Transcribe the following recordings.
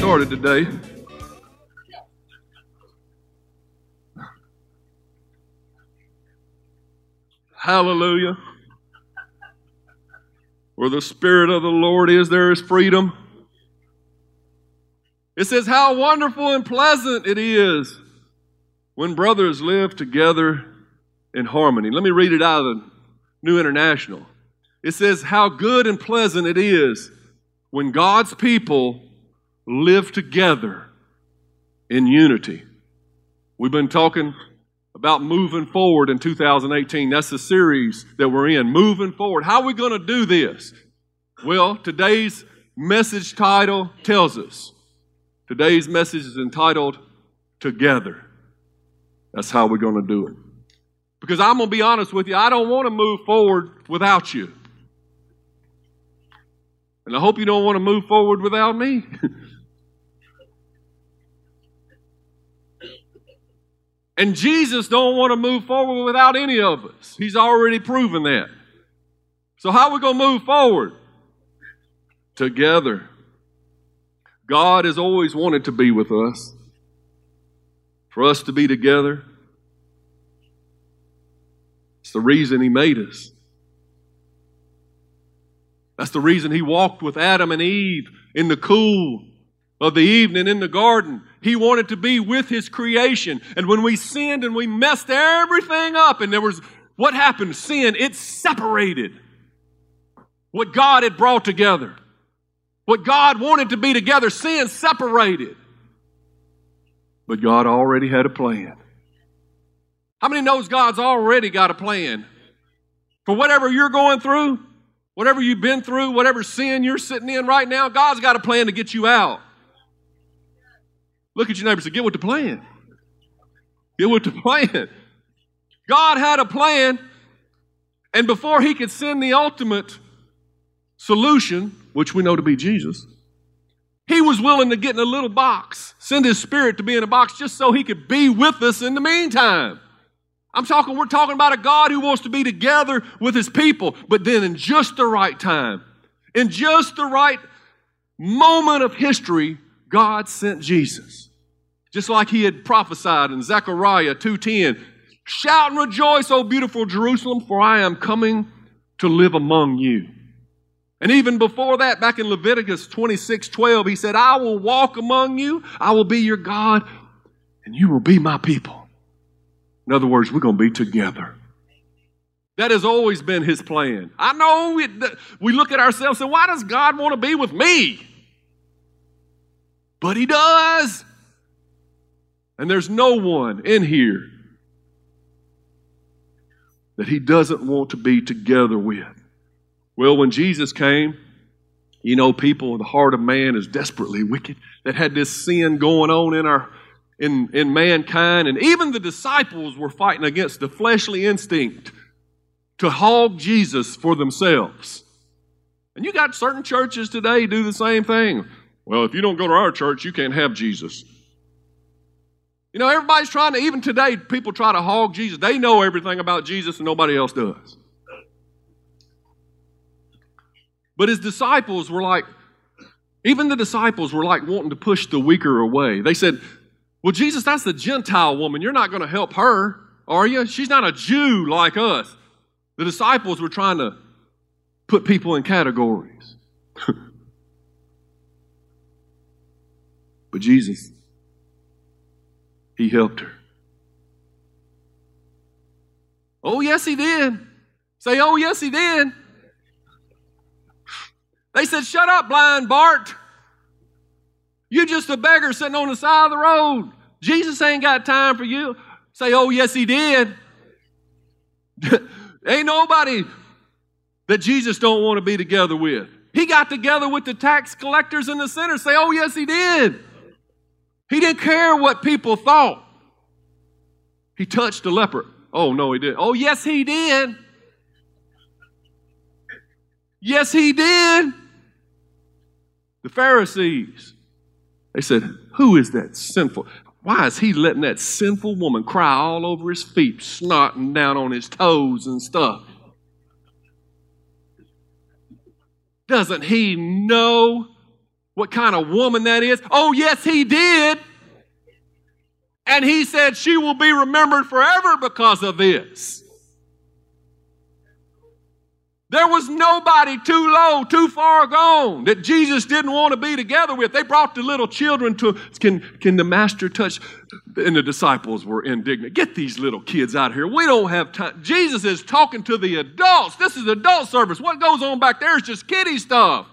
Started today, hallelujah. Where the Spirit of the Lord is, there is freedom. It says, How wonderful and pleasant it is when brothers live together in harmony. Let me read it out of the New International. It says, How good and pleasant it is when God's people live together in unity. We've been talking about moving forward in 2018. That's the series that we're in. Moving forward. How are we going to do this? Well, today's message title tells us. Today's message is entitled Together. That's how we're going to do it. Because I'm going to be honest with you, I don't want to move forward without you. And I hope you don't want to move forward without me. and Jesus don't want to move forward without any of us. He's already proven that. So how are we going to move forward? Together. God has always wanted to be with us. For us to be together. It's the reason He made us. That's the reason He walked with Adam and Eve in the cool of the evening in the garden. He wanted to be with His creation. And when we sinned and we messed everything up, and there was what happened? Sin, it separated what God had brought together. What God wanted to be together, sin separated. But God already had a plan. How many knows God's already got a plan? For whatever you're going through, whatever you've been through, whatever sin you're sitting in right now, God's got a plan to get you out. Look at your neighbor and say, get with the plan. Get with the plan. God had a plan, and before he could send the ultimate solution, which we know to be Jesus, he was willing to get in a little box, send his spirit to be in a box just so he could be with us in the meantime. I'm talking, we're talking about a God who wants to be together with his people, but then in just the right time, in just the right moment of history, God sent Jesus. Just like he had prophesied in Zechariah 2:10, shout and rejoice, O beautiful Jerusalem, for I am coming to live among you. And even before that, back in Leviticus 26 12, he said, I will walk among you, I will be your God, and you will be my people. In other words, we're going to be together. That has always been his plan. I know we, we look at ourselves and say, why does God want to be with me? But he does. And there's no one in here that he doesn't want to be together with. Well, when Jesus came, you know, people, the heart of man is desperately wicked. That had this sin going on in our in, in mankind, and even the disciples were fighting against the fleshly instinct to hog Jesus for themselves. And you got certain churches today do the same thing. Well, if you don't go to our church, you can't have Jesus. You know, everybody's trying to, even today, people try to hog Jesus. They know everything about Jesus and nobody else does. But his disciples were like, even the disciples were like wanting to push the weaker away. They said, Well, Jesus, that's the Gentile woman. You're not going to help her, are you? She's not a Jew like us. The disciples were trying to put people in categories. but Jesus, He helped her. Oh, yes, He did. Say, Oh, yes, He did. They said, Shut up, blind Bart. You just a beggar sitting on the side of the road. Jesus ain't got time for you. Say, Oh, yes, he did. ain't nobody that Jesus don't want to be together with. He got together with the tax collectors and the sinners. Say, oh, yes, he did. He didn't care what people thought. He touched a leper. Oh, no, he didn't. Oh, yes, he did. Yes, he did. The Pharisees, they said, Who is that sinful? Why is he letting that sinful woman cry all over his feet, snotting down on his toes and stuff? Doesn't he know what kind of woman that is? Oh, yes, he did. And he said she will be remembered forever because of this. There was nobody too low, too far gone that Jesus didn't want to be together with. They brought the little children to, can, can the master touch? And the disciples were indignant. Get these little kids out here. We don't have time. Jesus is talking to the adults. This is adult service. What goes on back there is just kiddie stuff.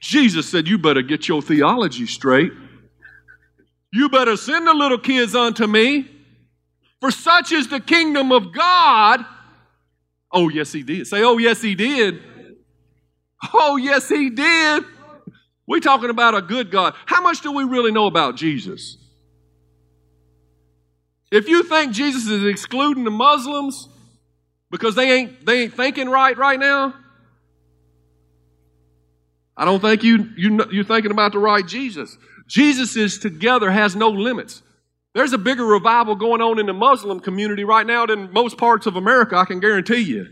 Jesus said, You better get your theology straight. You better send the little kids unto me, for such is the kingdom of God. Oh, yes, he did. Say, oh, yes, he did. Oh, yes, he did. We're talking about a good God. How much do we really know about Jesus? If you think Jesus is excluding the Muslims because they ain't, they ain't thinking right right now, I don't think you, you, you're thinking about the right Jesus. Jesus is together, has no limits. There's a bigger revival going on in the Muslim community right now than most parts of America, I can guarantee you.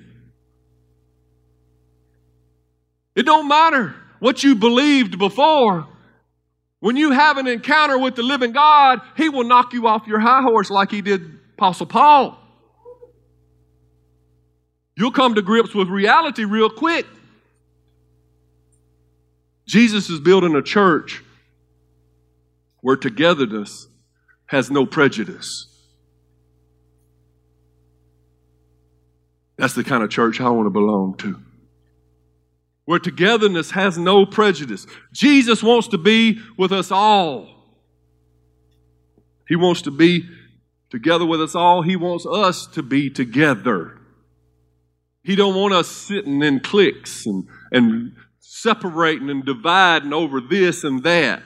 It don't matter what you believed before. When you have an encounter with the living God, He will knock you off your high horse like He did Apostle Paul. You'll come to grips with reality real quick. Jesus is building a church where togetherness has no prejudice. That's the kind of church I want to belong to. Where togetherness has no prejudice. Jesus wants to be with us all. He wants to be together with us all. He wants us to be together. He don't want us sitting in cliques and, and separating and dividing over this and that.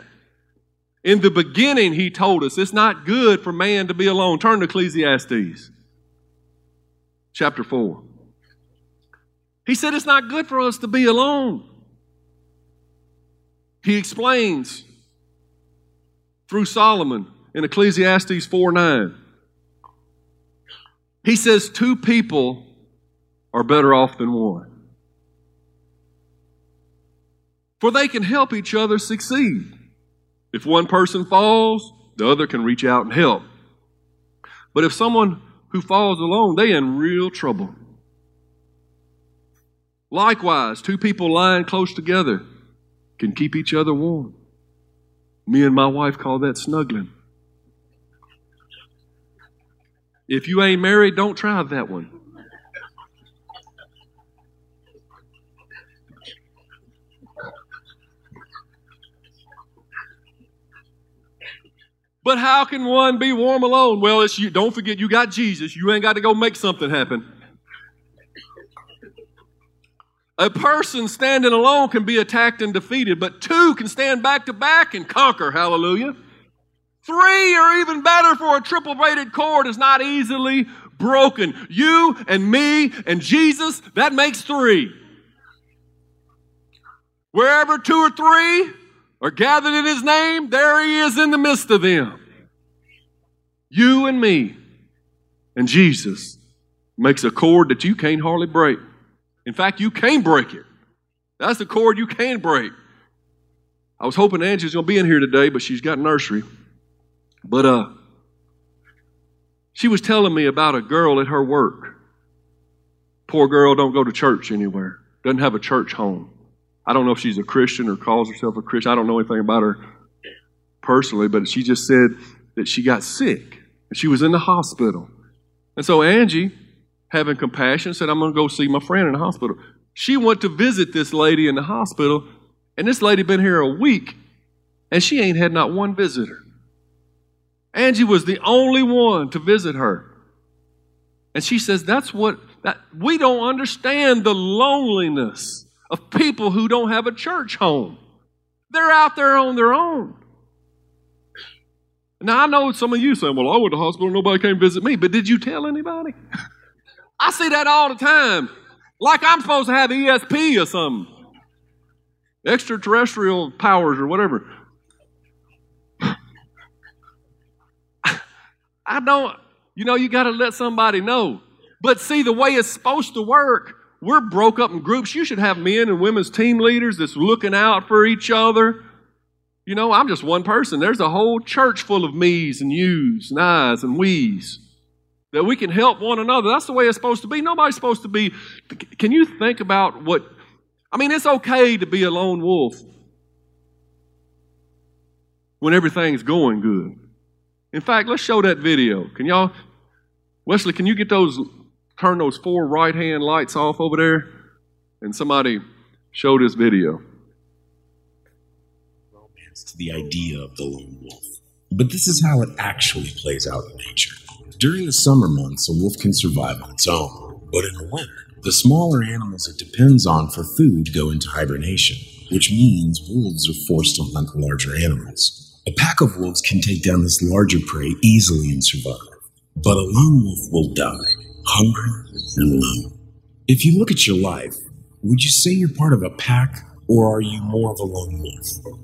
In the beginning, he told us it's not good for man to be alone. Turn to Ecclesiastes chapter 4. He said it's not good for us to be alone. He explains through Solomon in Ecclesiastes 4 9. He says two people are better off than one. For they can help each other succeed. If one person falls, the other can reach out and help. But if someone who falls alone, they in real trouble. Likewise, two people lying close together can keep each other warm. Me and my wife call that snuggling. If you ain't married, don't try that one. But how can one be warm alone? Well, it's you. Don't forget, you got Jesus. You ain't got to go make something happen. A person standing alone can be attacked and defeated, but two can stand back to back and conquer. Hallelujah. Three or even better for a triple braided cord is not easily broken. You and me and Jesus, that makes three. Wherever two or three are gathered in his name, there he is in the midst of them. You and me and Jesus makes a cord that you can't hardly break. In fact, you can't break it. That's the cord you can break. I was hoping Angie's going to be in here today, but she's got nursery. But uh, she was telling me about a girl at her work. Poor girl don't go to church anywhere. Doesn't have a church home. I don't know if she's a Christian or calls herself a Christian. I don't know anything about her personally, but she just said that she got sick and she was in the hospital. And so Angie, having compassion, said, I'm going to go see my friend in the hospital. She went to visit this lady in the hospital, and this lady been here a week, and she ain't had not one visitor. Angie was the only one to visit her. And she says, That's what that we don't understand the loneliness of people who don't have a church home. They're out there on their own. Now, I know some of you saying, well, I went to hospital, nobody came visit me, but did you tell anybody? I see that all the time. Like I'm supposed to have ESP or something. Extraterrestrial powers or whatever. I don't, you know, you got to let somebody know. But see, the way it's supposed to work, we're broke up in groups. You should have men and women's team leaders that's looking out for each other. You know, I'm just one person. There's a whole church full of me's and you's and I's and we's that we can help one another. That's the way it's supposed to be. Nobody's supposed to be. Can you think about what? I mean, it's okay to be a lone wolf when everything's going good. In fact, let's show that video. Can y'all, Wesley, can you get those, turn those four right hand lights off over there? And somebody show this video. Romance to the idea of the lone wolf. But this is how it actually plays out in nature. During the summer months, a wolf can survive on its own. But in the winter, the smaller animals it depends on for food go into hibernation, which means wolves are forced to hunt larger animals. A pack of wolves can take down this larger prey easily and survive, but a lone wolf will die, hungry and alone. If you look at your life, would you say you're part of a pack or are you more of a lone wolf?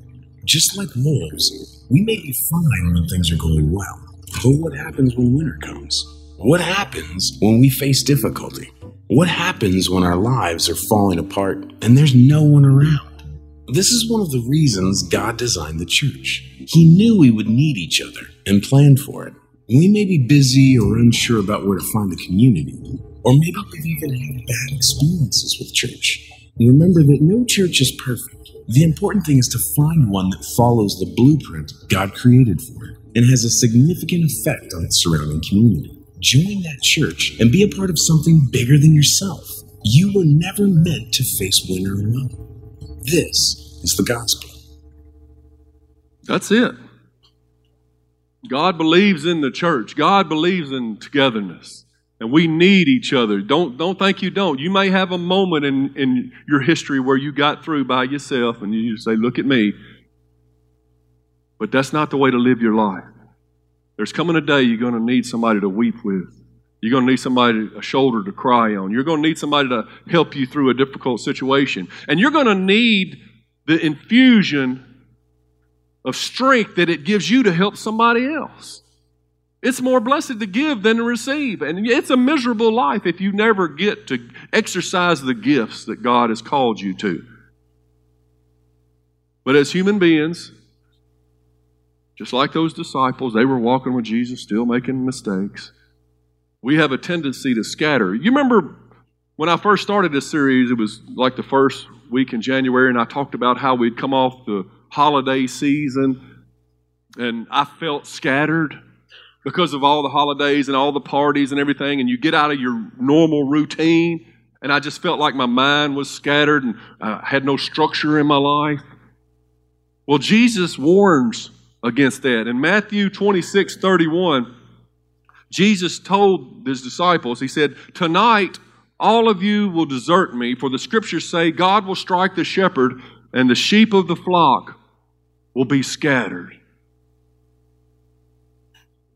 Just like wolves, we may be fine when things are going well, but what happens when winter comes? What happens when we face difficulty? What happens when our lives are falling apart and there's no one around? This is one of the reasons God designed the church. He knew we would need each other and planned for it. We may be busy or unsure about where to find a community, or maybe we've even had bad experiences with church. Remember that no church is perfect. The important thing is to find one that follows the blueprint God created for it and has a significant effect on its surrounding community. Join that church and be a part of something bigger than yourself. You were never meant to face winter alone. This is the gospel. That's it. God believes in the church. God believes in togetherness. And we need each other. Don't, don't think you don't. You may have a moment in, in your history where you got through by yourself and you say, Look at me. But that's not the way to live your life. There's coming a day you're going to need somebody to weep with. You're going to need somebody, a shoulder to cry on. You're going to need somebody to help you through a difficult situation. And you're going to need the infusion of strength that it gives you to help somebody else. It's more blessed to give than to receive. And it's a miserable life if you never get to exercise the gifts that God has called you to. But as human beings, just like those disciples, they were walking with Jesus, still making mistakes. We have a tendency to scatter. You remember when I first started this series, it was like the first week in January, and I talked about how we'd come off the holiday season, and I felt scattered because of all the holidays and all the parties and everything, and you get out of your normal routine, and I just felt like my mind was scattered and I had no structure in my life. Well, Jesus warns against that. In Matthew 26 31, Jesus told his disciples, He said, Tonight all of you will desert me, for the scriptures say, God will strike the shepherd, and the sheep of the flock will be scattered.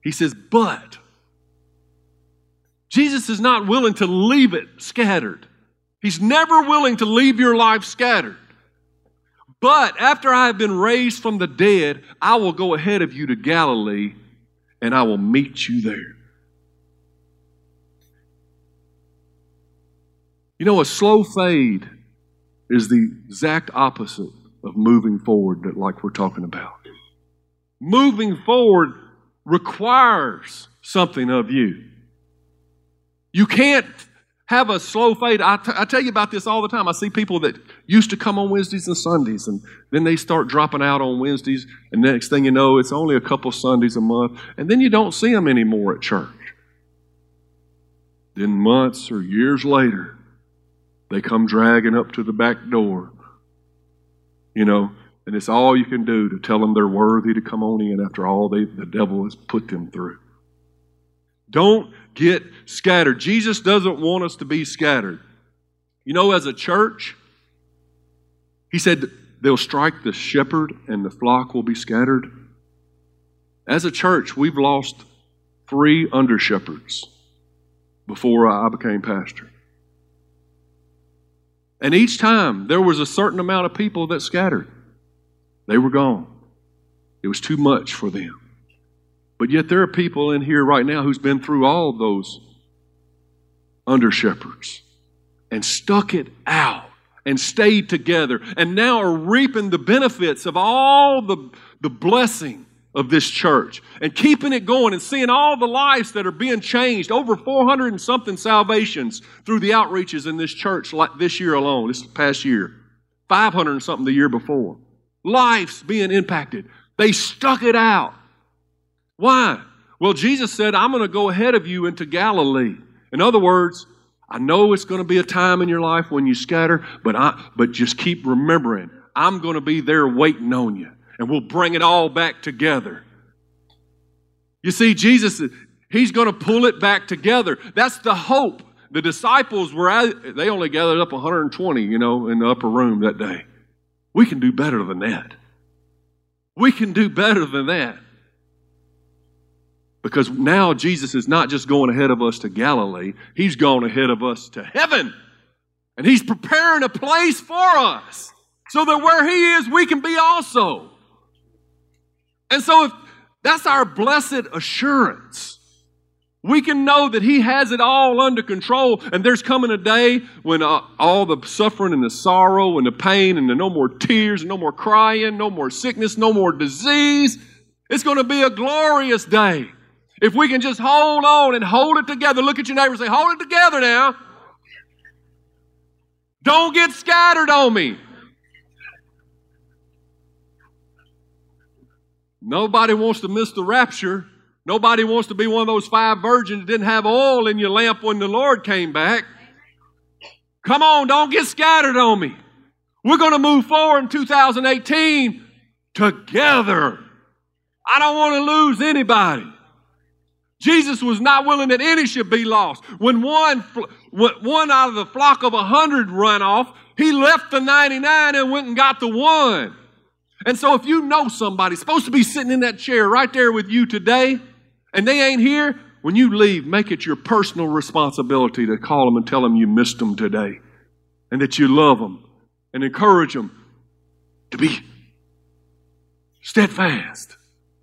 He says, But Jesus is not willing to leave it scattered. He's never willing to leave your life scattered. But after I have been raised from the dead, I will go ahead of you to Galilee and I will meet you there. You know, a slow fade is the exact opposite of moving forward, that like we're talking about. Moving forward requires something of you. You can't have a slow fade. I, t- I tell you about this all the time. I see people that used to come on Wednesdays and Sundays, and then they start dropping out on Wednesdays, and next thing you know, it's only a couple Sundays a month, and then you don't see them anymore at church. Then months or years later, they come dragging up to the back door, you know, and it's all you can do to tell them they're worthy to come on in after all they, the devil has put them through. Don't get scattered. Jesus doesn't want us to be scattered. You know, as a church, He said they'll strike the shepherd and the flock will be scattered. As a church, we've lost three under shepherds before I became pastor. And each time there was a certain amount of people that scattered. They were gone. It was too much for them. But yet there are people in here right now who's been through all those under shepherds and stuck it out and stayed together and now are reaping the benefits of all the, the blessing of this church and keeping it going and seeing all the lives that are being changed over 400 and something salvations through the outreaches in this church like this year alone this past year. 500 and something the year before. Lives being impacted. They stuck it out. Why? Well jesus said i'm going to go ahead of you into galilee. In other words i know it's going to be a time in your life when you scatter but i but just keep remembering i'm going to be there waiting on you and we'll bring it all back together. You see, Jesus, He's going to pull it back together. That's the hope. The disciples were, at, they only gathered up 120, you know, in the upper room that day. We can do better than that. We can do better than that. Because now Jesus is not just going ahead of us to Galilee, He's gone ahead of us to heaven. And He's preparing a place for us so that where He is, we can be also. And so, if that's our blessed assurance, we can know that He has it all under control. And there's coming a day when uh, all the suffering and the sorrow and the pain and the no more tears and no more crying, no more sickness, no more disease. It's going to be a glorious day. If we can just hold on and hold it together, look at your neighbor and say, Hold it together now. Don't get scattered on me. Nobody wants to miss the rapture. Nobody wants to be one of those five virgins that didn't have oil in your lamp when the Lord came back. Come on, don't get scattered on me. We're going to move forward in 2018 together. I don't want to lose anybody. Jesus was not willing that any should be lost. When one, one out of the flock of a hundred run off, he left the 99 and went and got the one. And so if you know somebody supposed to be sitting in that chair right there with you today and they ain't here, when you leave, make it your personal responsibility to call them and tell them you missed them today and that you love them and encourage them to be steadfast.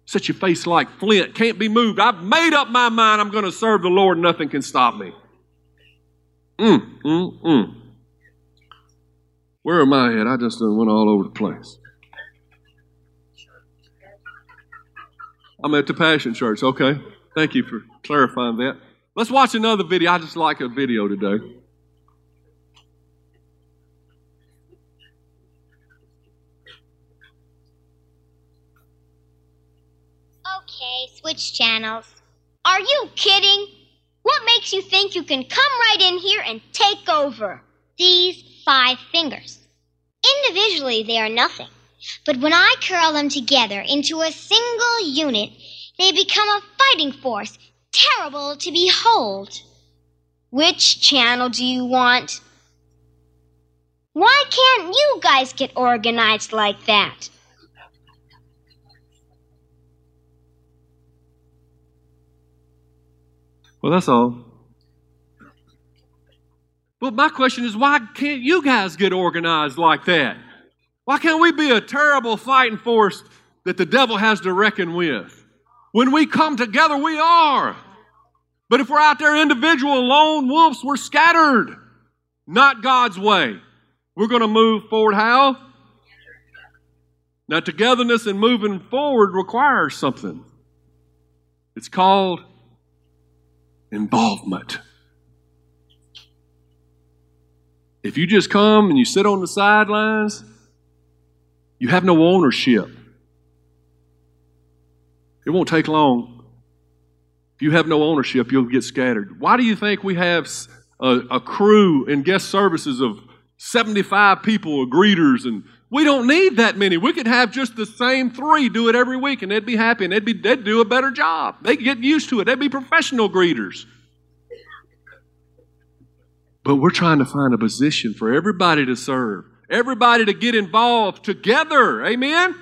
Set your face like flint, can't be moved. I've made up my mind I'm going to serve the Lord, nothing can stop me. Mm, mm, mm. Where am I at? I just went all over the place. I'm at the Passion Church. Okay. Thank you for clarifying that. Let's watch another video. I just like a video today. Okay, switch channels. Are you kidding? What makes you think you can come right in here and take over? These five fingers. Individually, they are nothing. But when I curl them together into a single unit, they become a fighting force, terrible to behold. Which channel do you want? Why can't you guys get organized like that? Well, that's all. But my question is why can't you guys get organized like that? Why can't we be a terrible fighting force that the devil has to reckon with? When we come together, we are. But if we're out there individual lone wolves, we're scattered. Not God's way. We're going to move forward how? Now, togetherness and moving forward requires something. It's called involvement. If you just come and you sit on the sidelines, you have no ownership. It won't take long. If you have no ownership, you'll get scattered. Why do you think we have a, a crew and guest services of 75 people, greeters and We don't need that many. We could have just the same three do it every week and they'd be happy and they'd, be, they'd do a better job. They'd get used to it. They'd be professional greeters. But we're trying to find a position for everybody to serve, everybody to get involved together. Amen?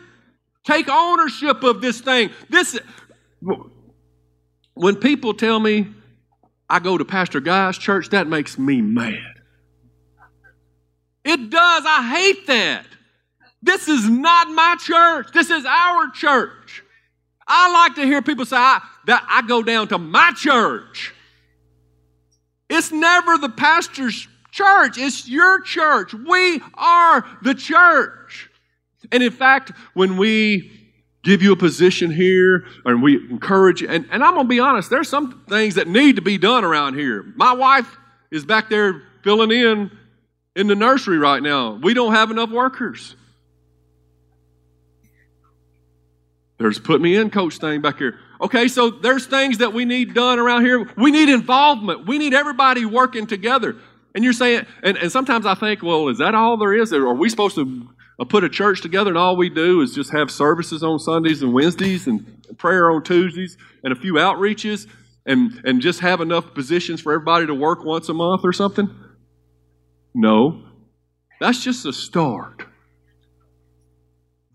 Take ownership of this thing. This, when people tell me I go to Pastor Guy's church, that makes me mad. It does. I hate that. This is not my church. This is our church. I like to hear people say I, that I go down to my church. It's never the pastor's church, it's your church. We are the church. And in fact, when we give you a position here and we encourage you, and, and I'm going to be honest, there's some things that need to be done around here. My wife is back there filling in in the nursery right now. We don't have enough workers. There's put me in coach thing back here. Okay, so there's things that we need done around here. We need involvement. We need everybody working together. And you're saying, and, and sometimes I think, well, is that all there is? Are we supposed to uh, put a church together and all we do is just have services on Sundays and Wednesdays and prayer on Tuesdays and a few outreaches and, and just have enough positions for everybody to work once a month or something? No. That's just a start.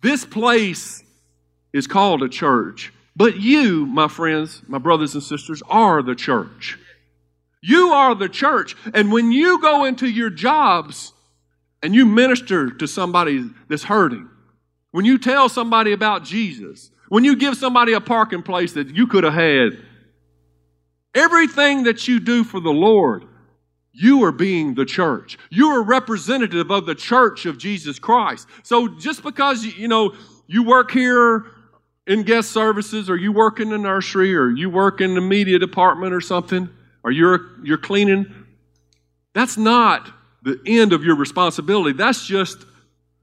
This place is called a church. But you, my friends, my brothers and sisters, are the church. You are the church. And when you go into your jobs and you minister to somebody that's hurting, when you tell somebody about Jesus, when you give somebody a parking place that you could have had, everything that you do for the Lord, you are being the church. You are representative of the church of Jesus Christ. So just because, you know, you work here in guest services or you work in the nursery or you work in the media department or something or you're, you're cleaning, that's not the end of your responsibility. That's just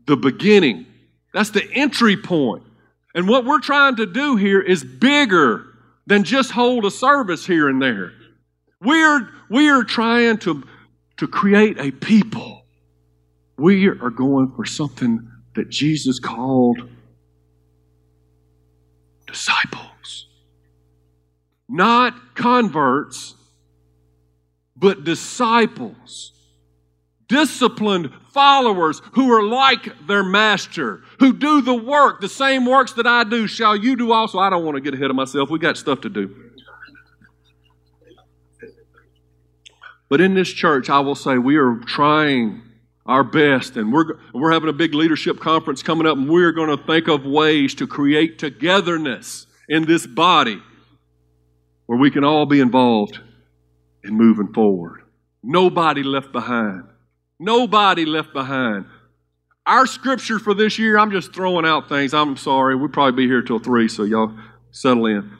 the beginning. That's the entry point. And what we're trying to do here is bigger than just hold a service here and there. We're, we are trying to, to create a people. We are going for something that Jesus called disciples. Not converts, but disciples. Disciplined followers who are like their master, who do the work, the same works that I do, shall you do also. I don't want to get ahead of myself. We got stuff to do. But in this church, I will say we are trying our best. And we're, we're having a big leadership conference coming up, and we're going to think of ways to create togetherness in this body where we can all be involved in moving forward. Nobody left behind. Nobody left behind. Our scripture for this year, I'm just throwing out things. I'm sorry. We'll probably be here till 3, so y'all settle in.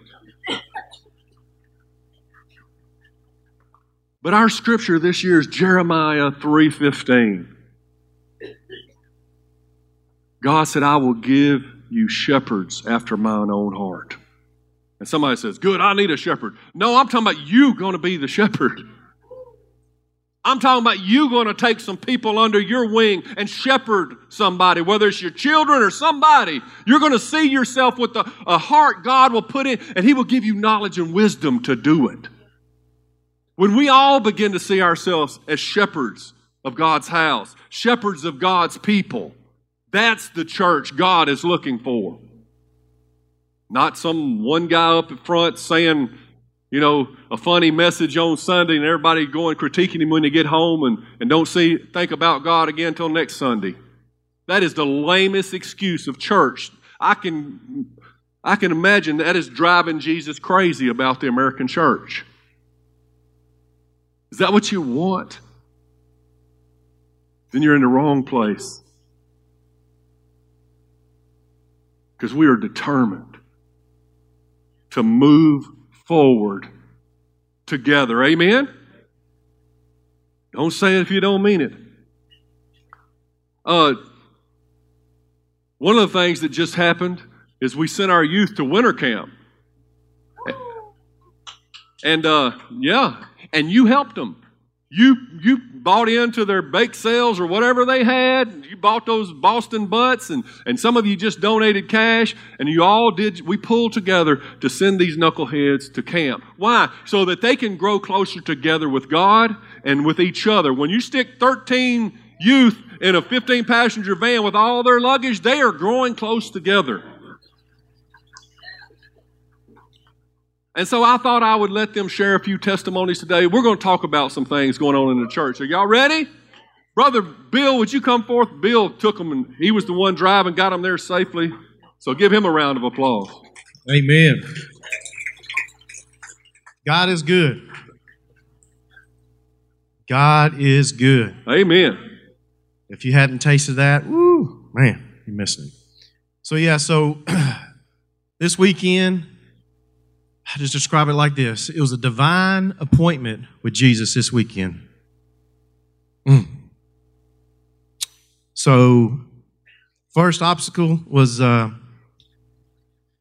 But our scripture this year is Jeremiah 3:15. God said, I will give you shepherds after mine own heart. And somebody says, Good, I need a shepherd. No, I'm talking about you going to be the shepherd. I'm talking about you going to take some people under your wing and shepherd somebody, whether it's your children or somebody. You're going to see yourself with the, a heart God will put in, and He will give you knowledge and wisdom to do it. When we all begin to see ourselves as shepherds of God's house, shepherds of God's people, that's the church God is looking for. Not some one guy up in front saying, you know, a funny message on Sunday and everybody going critiquing him when they get home and, and don't see think about God again until next Sunday. That is the lamest excuse of church. I can I can imagine that is driving Jesus crazy about the American church. Is that what you want? Then you're in the wrong place. Because we are determined to move forward together. Amen? Don't say it if you don't mean it. Uh, one of the things that just happened is we sent our youth to winter camp. And uh, yeah, and you helped them. You, you bought into their bake sales or whatever they had. You bought those Boston butts, and, and some of you just donated cash, and you all did. We pulled together to send these knuckleheads to camp. Why? So that they can grow closer together with God and with each other. When you stick 13 youth in a 15 passenger van with all their luggage, they are growing close together. And so I thought I would let them share a few testimonies today. We're going to talk about some things going on in the church. Are y'all ready? Brother Bill, would you come forth? Bill took them and he was the one driving, got them there safely. So give him a round of applause. Amen. God is good. God is good. Amen. If you hadn't tasted that, woo, man, you're missing it. So, yeah, so this weekend, I just describe it like this it was a divine appointment with Jesus this weekend. Mm. So, first obstacle was uh,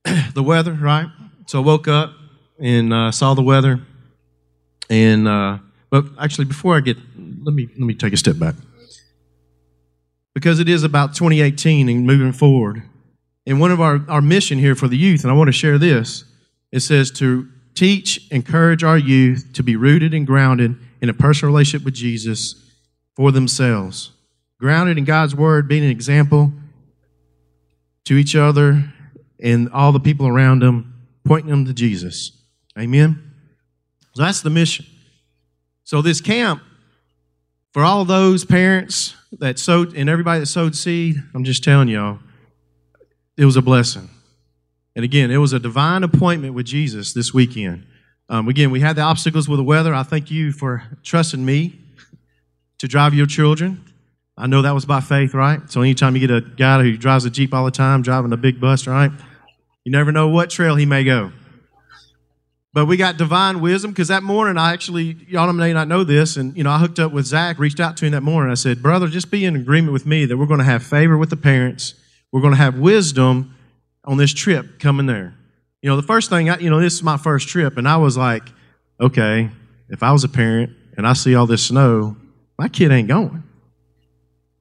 the weather, right? So I woke up and uh, saw the weather, and uh, but actually, before I get, let me let me take a step back because it is about 2018 and moving forward. And one of our, our mission here for the youth, and I want to share this, it says to teach, encourage our youth to be rooted and grounded in a personal relationship with Jesus for themselves. Grounded in God's Word, being an example to each other and all the people around them, pointing them to Jesus. Amen? So that's the mission. So this camp, for all those parents that sowed and everybody that sowed seed, I'm just telling y'all, it was a blessing. And again, it was a divine appointment with Jesus this weekend. Um, again, we had the obstacles with the weather. I thank you for trusting me to drive your children. I know that was by faith, right? So anytime you get a guy who drives a Jeep all the time, driving a big bus, right? You never know what trail he may go. But we got divine wisdom because that morning I actually, y'all may not know this, and you know, I hooked up with Zach, reached out to him that morning. I said, Brother, just be in agreement with me that we're going to have favor with the parents. We're going to have wisdom on this trip coming there. You know, the first thing, I, you know, this is my first trip, and I was like, okay, if I was a parent and I see all this snow, my kid ain't going.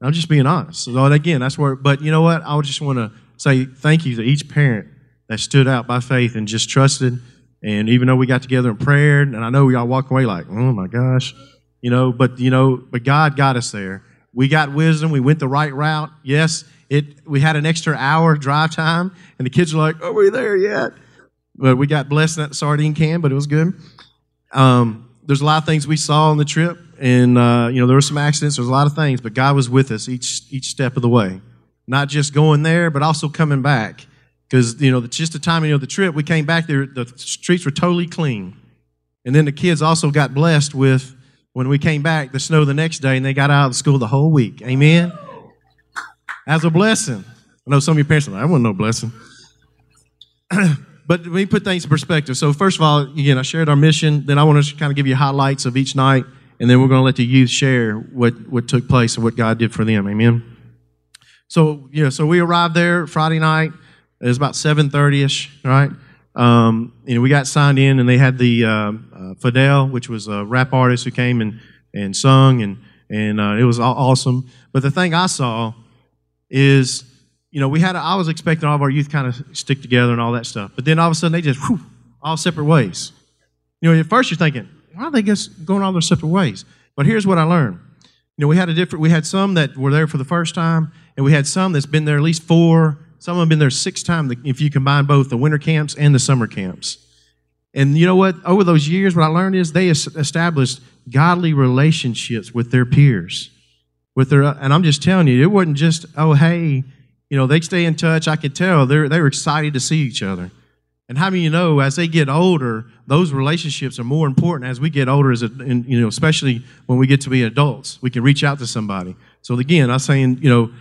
I'm just being honest. So again, that's where, but you know what? I just want to say thank you to each parent that stood out by faith and just trusted and even though we got together and prayed, and I know we all walk away like, oh my gosh, you know, but you know, but God got us there. We got wisdom. We went the right route. Yes, it. We had an extra hour drive time, and the kids were like, "Are we there yet?" But we got blessed in that sardine can, but it was good. Um, there's a lot of things we saw on the trip, and uh, you know, there were some accidents. There's a lot of things, but God was with us each each step of the way. Not just going there, but also coming back because you know just the timing of the trip we came back there the streets were totally clean and then the kids also got blessed with when we came back the snow the next day and they got out of school the whole week amen as a blessing. I know some of your parents are like i want no blessing. But we put things in perspective. So first of all again i shared our mission. Then i want to kind of give you highlights of each night and then we're going to let the youth share what, what took place and what god did for them. Amen? So yeah so we arrived there friday night. It was about 7.30ish, right? Um, know, we got signed in, and they had the uh, uh, Fidel, which was a rap artist who came and, and sung, and, and uh, it was awesome. But the thing I saw is, you know, we had, a, I was expecting all of our youth kind of stick together and all that stuff. But then all of a sudden, they just, whew, all separate ways. You know, at first you're thinking, why are they just going all their separate ways? But here's what I learned. You know, we had a different, we had some that were there for the first time, and we had some that's been there at least four, some of them been there six times if you combine both the winter camps and the summer camps. And you know what? Over those years, what I learned is they established godly relationships with their peers. With their, and I'm just telling you, it wasn't just, oh, hey, you know, they stay in touch. I could tell they're, they were excited to see each other. And how many you know, as they get older, those relationships are more important as we get older, as a, and, you know, especially when we get to be adults. We can reach out to somebody. So again, I'm saying, you know,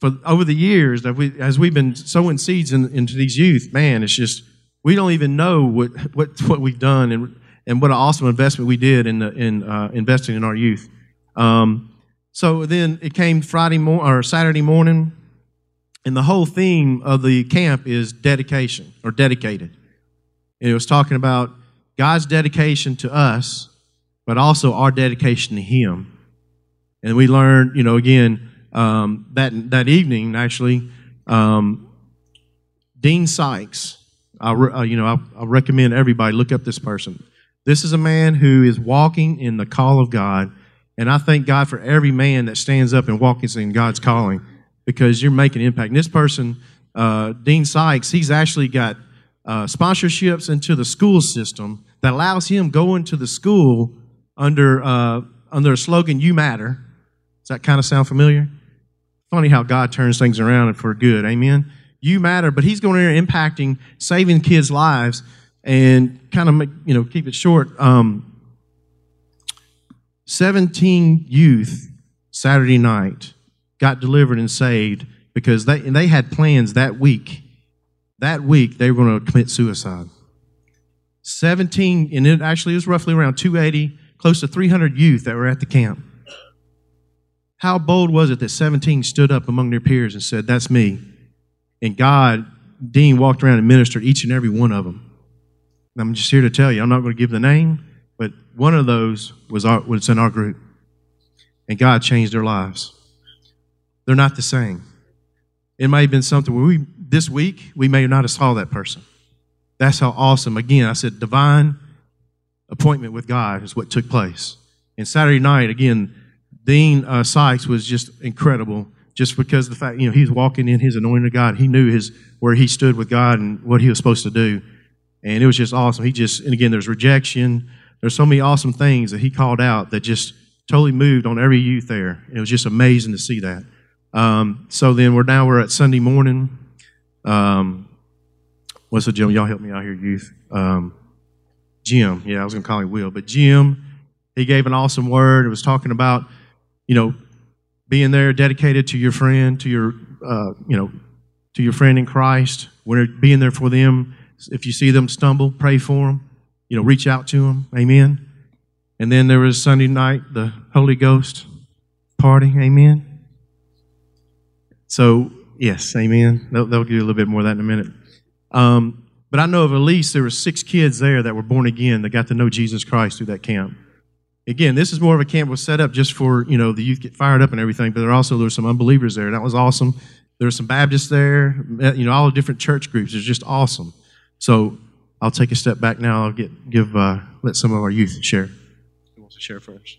for over the years that we, as we've been sowing seeds in, into these youth, man, it's just we don't even know what what what we've done and and what an awesome investment we did in the, in uh, investing in our youth. Um, so then it came Friday morning or Saturday morning, and the whole theme of the camp is dedication or dedicated. And it was talking about God's dedication to us but also our dedication to Him. And we learned, you know, again, um, that, that evening, actually, um, Dean Sykes, I, uh, you know, I, I recommend everybody look up this person. This is a man who is walking in the call of God, and I thank God for every man that stands up and walks in God's calling because you're making impact. And this person, uh, Dean Sykes, he's actually got uh, sponsorships into the school system that allows him going to the school under uh, under a slogan "You Matter." Does that kind of sound familiar? Funny how God turns things around for good. Amen. You matter, but He's going in there impacting, saving kids' lives, and kind of make, you know keep it short. Um, Seventeen youth Saturday night got delivered and saved because they they had plans that week. That week they were going to commit suicide. 17, and it actually was roughly around 280, close to 300 youth that were at the camp. How bold was it that 17 stood up among their peers and said, That's me? And God, Dean walked around and ministered each and every one of them. And I'm just here to tell you, I'm not going to give the name, but one of those was, our, was in our group. And God changed their lives. They're not the same. It may have been something where we, this week, we may not have saw that person. That's how awesome. Again, I said divine appointment with God is what took place. And Saturday night, again, Dean uh, Sykes was just incredible, just because the fact you know he's walking in his anointing of God. He knew his where he stood with God and what he was supposed to do, and it was just awesome. He just and again, there's rejection. There's so many awesome things that he called out that just totally moved on every youth there. It was just amazing to see that. Um, so then we're now we're at Sunday morning. Um, what's the Jim? Y'all help me out here, youth. Um, Jim, yeah, I was gonna call him Will, but Jim, he gave an awesome word. It was talking about, you know, being there, dedicated to your friend, to your, uh, you know, to your friend in Christ. When being there for them, if you see them stumble, pray for them. You know, reach out to them. Amen. And then there was Sunday night, the Holy Ghost party. Amen. So yes, amen. They'll, they'll give you a little bit more of that in a minute. Um, but I know of at least there were six kids there that were born again that got to know Jesus Christ through that camp. Again, this is more of a camp was set up just for you know the youth get fired up and everything, but there also there were some unbelievers there. That was awesome. There were some Baptists there, you know, all the different church groups. It's just awesome. So I'll take a step back now. I'll get give uh, let some of our youth share. Who wants to share first?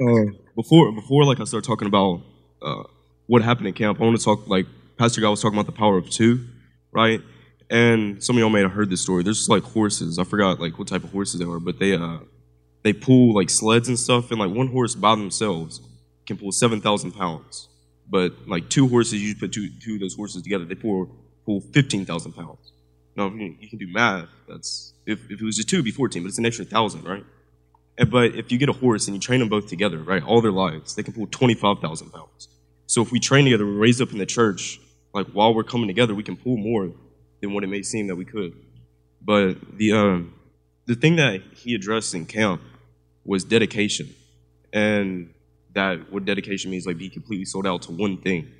uh, before before like I start talking about uh, what happened in camp, I want to talk like Pastor Guy was talking about the power of two, right? And some of y'all may have heard this story. There's like horses. I forgot like what type of horses they were, but they uh they pull like sleds and stuff, and like one horse by themselves can pull seven thousand pounds. But like two horses, you put two two of those horses together, they pull pull fifteen thousand pounds. Now you, you can do math. That's if, if it was just two, it'd be fourteen, but it's an extra thousand, right? And- But if you get a horse and you train them both together, right, all their lives, they can pull 25,000 pounds. So if we train together, we're up in the church, like while we're coming together, we can pull more than what it may seem that we could. But the, um, the thing that he addressed in camp was dedication. And that what dedication means, like be completely sold out to one thing.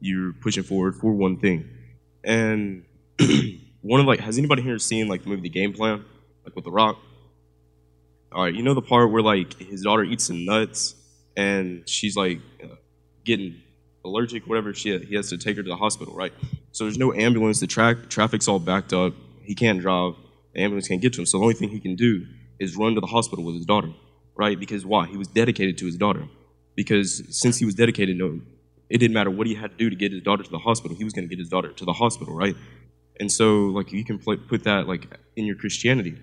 You're pushing forward for one thing. And one of like, has anybody here seen like the movie The Game Plan? Like with The Rock? All right, you know the part where like his daughter eats some nuts and she's like uh, getting allergic, whatever. She he has to take her to the hospital, right? So there's no ambulance. The track traffic's all backed up. He can't drive. The ambulance can't get to him. So the only thing he can do is run to the hospital with his daughter, right? Because why? He was dedicated to his daughter. Because since he was dedicated to him, it didn't matter what he had to do to get his daughter to the hospital. He was going to get his daughter to the hospital, right? And so like you can put that like in your Christianity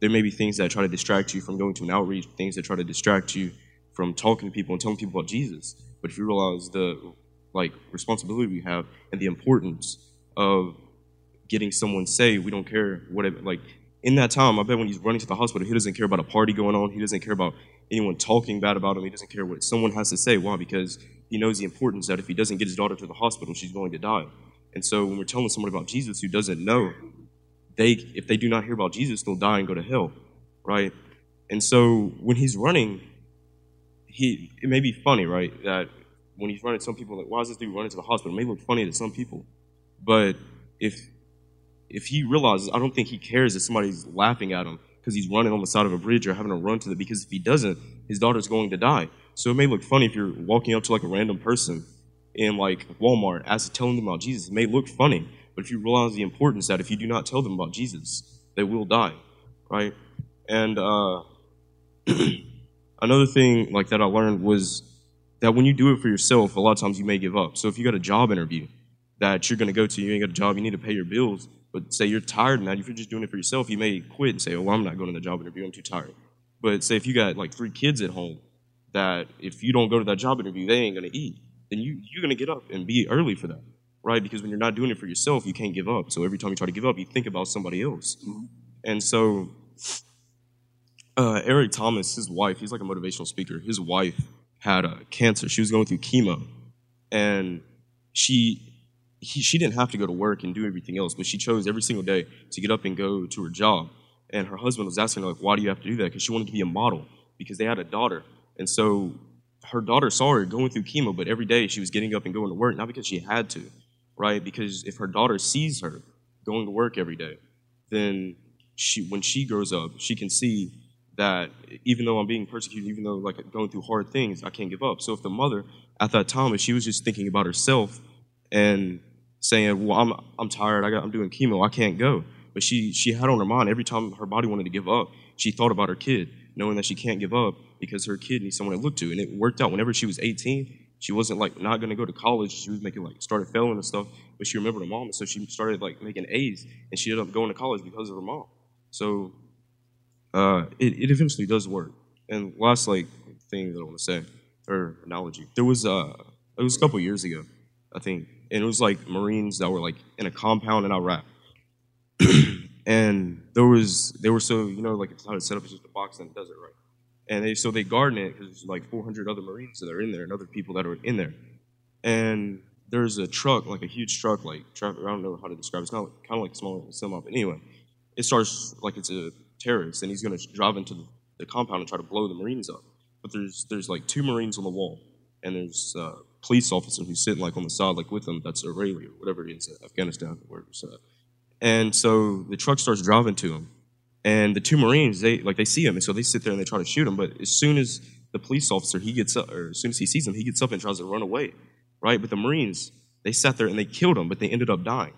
there may be things that try to distract you from going to an outreach, things that try to distract you from talking to people and telling people about Jesus. But if you realize the like responsibility we have and the importance of getting someone saved, we don't care what like in that time. I bet when he's running to the hospital, he doesn't care about a party going on. He doesn't care about anyone talking bad about him. He doesn't care what someone has to say. Why? Because he knows the importance that if he doesn't get his daughter to the hospital, she's going to die. And so when we're telling someone about Jesus who doesn't know, they if they do not hear about Jesus, they'll die and go to hell, right? And so when he's running, he it may be funny, right? That when he's running, some people are like, why is this dude running to the hospital? It may look funny to some people, but if if he realizes, I don't think he cares if somebody's laughing at him because he's running on the side of a bridge or having to run to the, because if he doesn't, his daughter's going to die. So it may look funny if you're walking up to like a random person in like Walmart, as telling them about Jesus. It may look funny, but if you realize the importance that if you do not tell them about Jesus, they will die, right? And uh, another thing like that I learned was that when you do it for yourself, a lot of times you may give up. So if you got a job interview that you're going to go to, you ain't got a job, you need to pay your bills, but say you're tired that if you're just doing it for yourself, you may quit and say, "Oh, well, I'm not going to the job interview. I'm too tired." But say if you got like three kids at home, that if you don't go to that job interview, they ain't going to eat. Then you you're going to get up and be early for that, right? Because when you're not doing it for yourself, you can't give up. So every time you try to give up, you think about somebody else. And so uh, Eric Thomas, his wife, he's like a motivational speaker. His wife had uh, cancer. She was going through chemo, and she he, she didn't have to go to work and do everything else, but she chose every single day to get up and go to her job. And her husband was asking her like, "Why do you have to do that?" Because she wanted to be a model because they had a daughter, and so her daughter saw her going through chemo, but every day she was getting up and going to work, not because she had to, right? Because if her daughter sees her going to work every day, then she when she grows up, she can see that even though I'm being persecuted, even though like going through hard things, I can't give up. So if the mother at that time, if she was just thinking about herself and saying, "Well, I'm I'm tired. I got I'm doing chemo. I can't go," but she she had on her mind every time her body wanted to give up, she thought about her kid, knowing that she can't give up because her kid needs someone to look to, and it worked out. Whenever she was 18, she wasn't like not going to go to college. She was making like started failing and stuff, but she remembered her mom, and so she started like making A's, and she ended up going to college because of her mom. So uh, it, it eventually does work. And last like thing that I want to say or analogy, there was uh, it was a couple years ago, I think, and it was like Marines that were like in a compound in Iraq, and there was they were so you know like it's how it's set up, it's just a box in the desert, right? And they so they garden it because there's like 400 other Marines that are in there and other people that are in there, and there's a truck like a huge truck like I don't know how to describe it. It's not like, kind of like a small semi, but anyway, it starts like it's a terrorist and he's to drive into the, the compound and try to blow the Marines up. But there's there's like two Marines on the wall, and there's a police officer who's sitting like on the side like with them. That's Israeli or whatever it is, Afghanistan wherever it's. And so the truck starts driving to him, and the two Marines they like they see him, and so they sit there and they try to shoot him. But as soon as the police officer he gets up, or as soon as he sees him, he gets up and tries to run away, right? But the Marines they sat there and they killed him, but they ended up dying.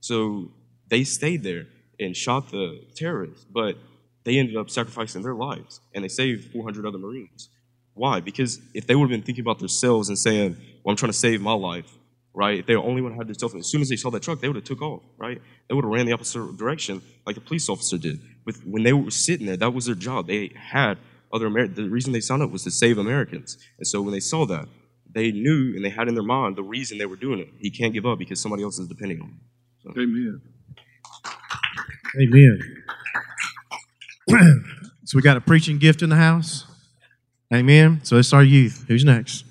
So they stayed there and shot the terrorists, but they ended up sacrificing their lives and they saved 400 other Marines. Why? Because if they would have been thinking about themselves and saying, "Well, I'm trying to save my life," right? If they only would have had themselves, as soon as they saw that truck, they would have took off, right? They would have ran the opposite direction like the police officer did. But when they were sitting there, that was their job. They had other Americans. The reason they signed up was to save Americans. And so when they saw that, they knew and they had in their mind the reason they were doing it. He can't give up because somebody else is depending on him. Amen. Amen. so we got a preaching gift in the house. Amen. So it's our youth. Who's next?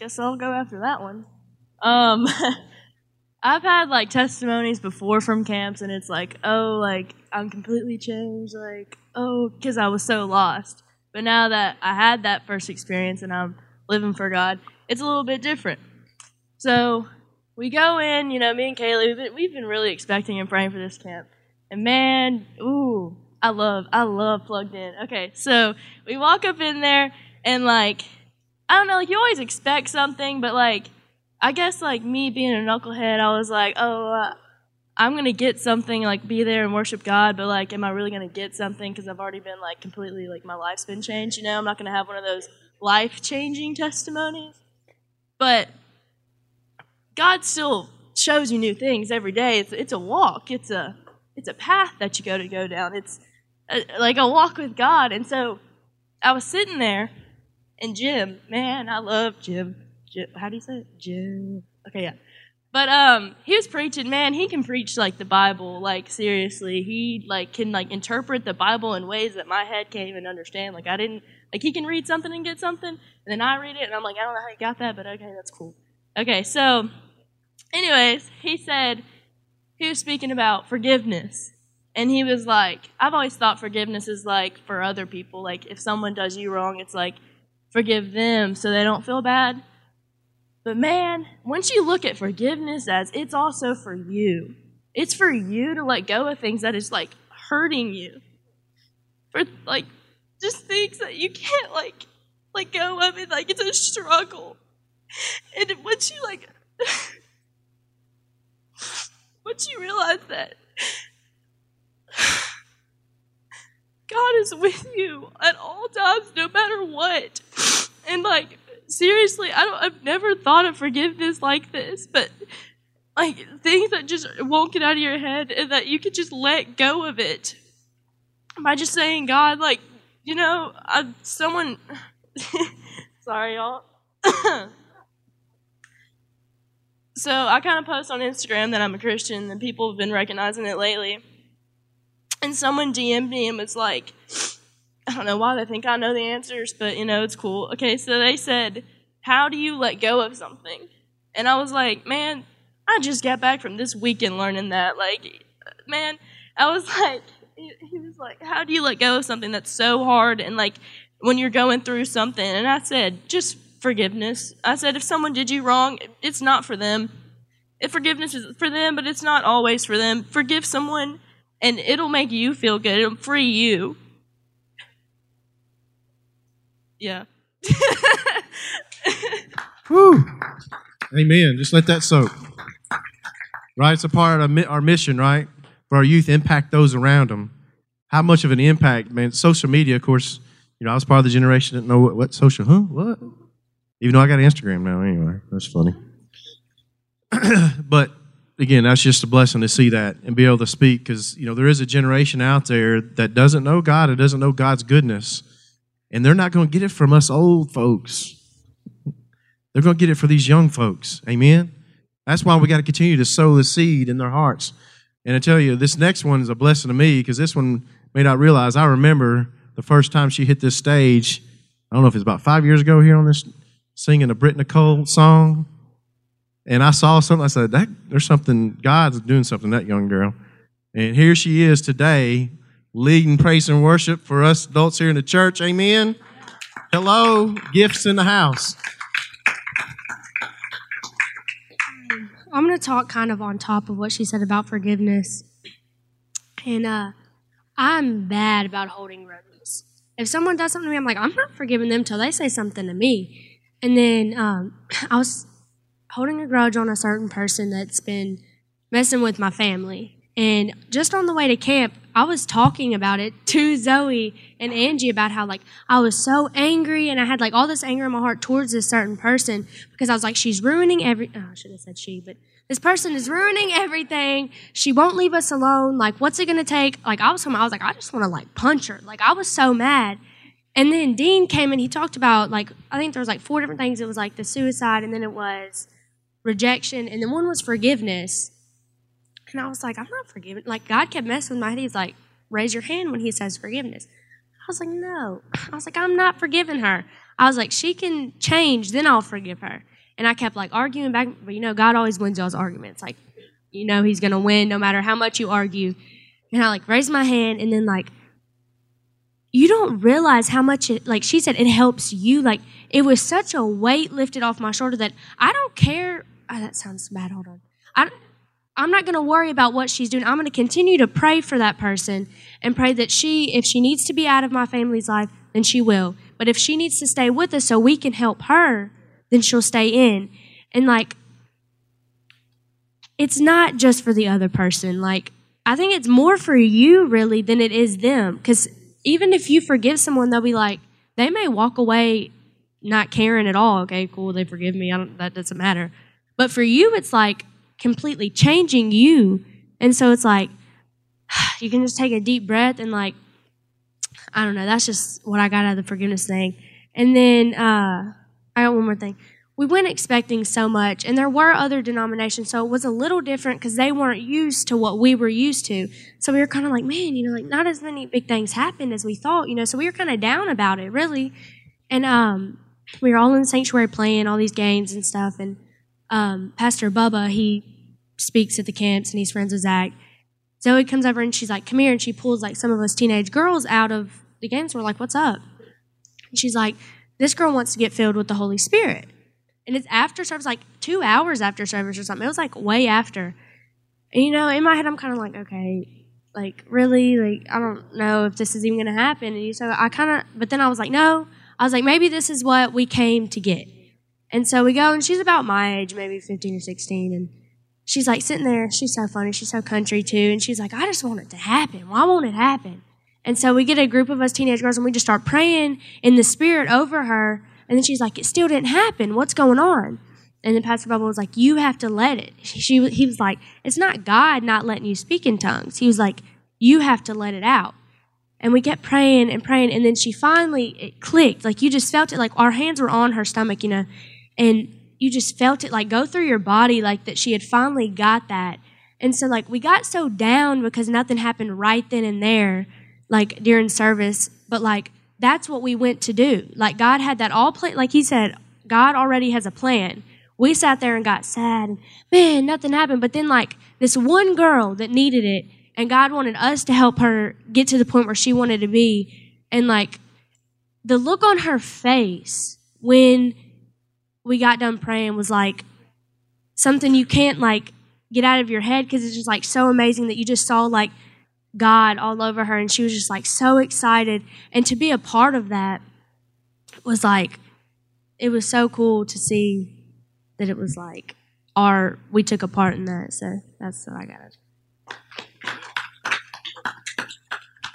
Guess I'll go after that one. Um, I've had like testimonies before from camps, and it's like, oh, like I'm completely changed, like oh, because I was so lost. But now that I had that first experience and I'm living for God, it's a little bit different. So we go in, you know, me and Kaylee, we've been, we've been really expecting and praying for this camp. And man, ooh, I love, I love plugged in. Okay, so we walk up in there, and like, I don't know, like you always expect something, but like, I guess like me being a knucklehead, I was like, oh, uh, I'm gonna get something, like be there and worship God, but like, am I really gonna get something? Because I've already been like completely, like my life's been changed. You know, I'm not gonna have one of those life changing testimonies, but God still shows you new things every day. It's it's a walk. It's a it's a path that you go to go down. It's a, like a walk with God. And so I was sitting there, and Jim, man, I love Jim. Jim how do you say it? Jim. Okay, yeah. But um, he was preaching. Man, he can preach like the Bible. Like seriously, he like can like interpret the Bible in ways that my head can't even understand. Like I didn't like he can read something and get something, and then I read it and I'm like I don't know how you got that, but okay, that's cool. Okay, so anyways, he said he was speaking about forgiveness. And he was like, I've always thought forgiveness is like for other people. Like if someone does you wrong, it's like forgive them so they don't feel bad. But man, once you look at forgiveness as it's also for you, it's for you to let go of things that is like hurting you. For like just things that you can't like let go of it, like it's a struggle. And once you like once you realize that God is with you at all times, no matter what. And like seriously, I don't I've never thought of forgiveness like this, but like things that just won't get out of your head and that you could just let go of it by just saying, God, like, you know, I, someone, sorry, y'all. so I kind of post on Instagram that I'm a Christian, and people have been recognizing it lately. And someone DM'd me and was like, I don't know why they think I know the answers, but you know, it's cool. Okay, so they said, How do you let go of something? And I was like, Man, I just got back from this weekend learning that. Like, man, I was like, he, was like, How do you let go of something that's so hard and like when you're going through something? And I said, Just forgiveness. I said, If someone did you wrong, it's not for them. If forgiveness is for them, but it's not always for them. Forgive someone and it'll make you feel good. It'll free you. Yeah. Whew. Amen. Just let that soak. Right? It's a part of our mission, right? For our youth, impact those around them. How much of an impact, man? Social media, of course, you know, I was part of the generation that didn't know what, what social, huh? What? Even though I got Instagram now, anyway. That's funny. but again, that's just a blessing to see that and be able to speak because, you know, there is a generation out there that doesn't know God, it doesn't know God's goodness. And they're not going to get it from us old folks. They're going to get it for these young folks. Amen. That's why we got to continue to sow the seed in their hearts. And I tell you, this next one is a blessing to me because this one may not realize. I remember the first time she hit this stage. I don't know if it's about five years ago here on this, singing a Britt Nicole song. And I saw something. I said, that, "There's something. God's doing something." That young girl, and here she is today, leading praise and worship for us adults here in the church. Amen. Hello, gifts in the house. I'm going to talk kind of on top of what she said about forgiveness. And uh, I'm bad about holding grudges. If someone does something to me, I'm like, I'm not forgiving them till they say something to me. And then um, I was holding a grudge on a certain person that's been messing with my family. And just on the way to camp, I was talking about it to Zoe and Angie about how like I was so angry and I had like all this anger in my heart towards this certain person because I was like, she's ruining every. Oh, I should have said she, but this person is ruining everything. She won't leave us alone. Like, what's it gonna take? Like, I was home. I was like, I just want to like punch her. Like, I was so mad. And then Dean came and he talked about like I think there was like four different things. It was like the suicide, and then it was rejection, and then one was forgiveness. And I was like, I'm not forgiving. Like, God kept messing with my head. He's like, raise your hand when he says forgiveness. I was like, no. I was like, I'm not forgiving her. I was like, she can change, then I'll forgive her. And I kept like arguing back, but you know, God always wins y'all's arguments. Like, you know, he's going to win no matter how much you argue. And I like raised my hand, and then like, you don't realize how much it, like she said, it helps you. Like, it was such a weight lifted off my shoulder that I don't care. Oh, that sounds bad. Hold on. I, I'm not going to worry about what she's doing. I'm going to continue to pray for that person and pray that she, if she needs to be out of my family's life, then she will. But if she needs to stay with us so we can help her, then she'll stay in. And like, it's not just for the other person. Like, I think it's more for you really than it is them. Because even if you forgive someone, they'll be like, they may walk away not caring at all. Okay, cool, they forgive me. I don't, that doesn't matter. But for you, it's like, completely changing you. And so it's like, you can just take a deep breath and, like, I don't know, that's just what I got out of the forgiveness thing. And then uh, I got one more thing. We went expecting so much, and there were other denominations, so it was a little different because they weren't used to what we were used to. So we were kind of like, man, you know, like not as many big things happened as we thought, you know. So we were kind of down about it, really. And um, we were all in the sanctuary playing all these games and stuff, and um, Pastor Bubba, he speaks at the camps and he's friends with Zach. Zoe comes over and she's like, come here. And she pulls like some of us teenage girls out of the games. We're like, what's up? And she's like, this girl wants to get filled with the Holy Spirit. And it's after service, like two hours after service or something. It was like way after. And you know, in my head, I'm kind of like, okay, like really, like I don't know if this is even going to happen. And so I kind of, but then I was like, no. I was like, maybe this is what we came to get. And so we go, and she's about my age, maybe 15 or 16, and she's like sitting there. She's so funny. She's so country too, and she's like, I just want it to happen. Why won't it happen? And so we get a group of us teenage girls, and we just start praying in the spirit over her. And then she's like, it still didn't happen. What's going on? And then Pastor Bubba was like, you have to let it. She, he was like, it's not God not letting you speak in tongues. He was like, you have to let it out. And we kept praying and praying, and then she finally it clicked. Like you just felt it. Like our hands were on her stomach, you know, and you just felt it like go through your body, like that she had finally got that. And so like we got so down because nothing happened right then and there, like during service. But like that's what we went to do. Like God had that all planned. Like He said, God already has a plan. We sat there and got sad. And, Man, nothing happened. But then like this one girl that needed it and God wanted us to help her get to the point where she wanted to be. And like the look on her face when we got done praying was like something you can't like get out of your head because it's just like so amazing that you just saw like God all over her and she was just like so excited. And to be a part of that was like, it was so cool to see that it was like our, we took a part in that. So that's what I got.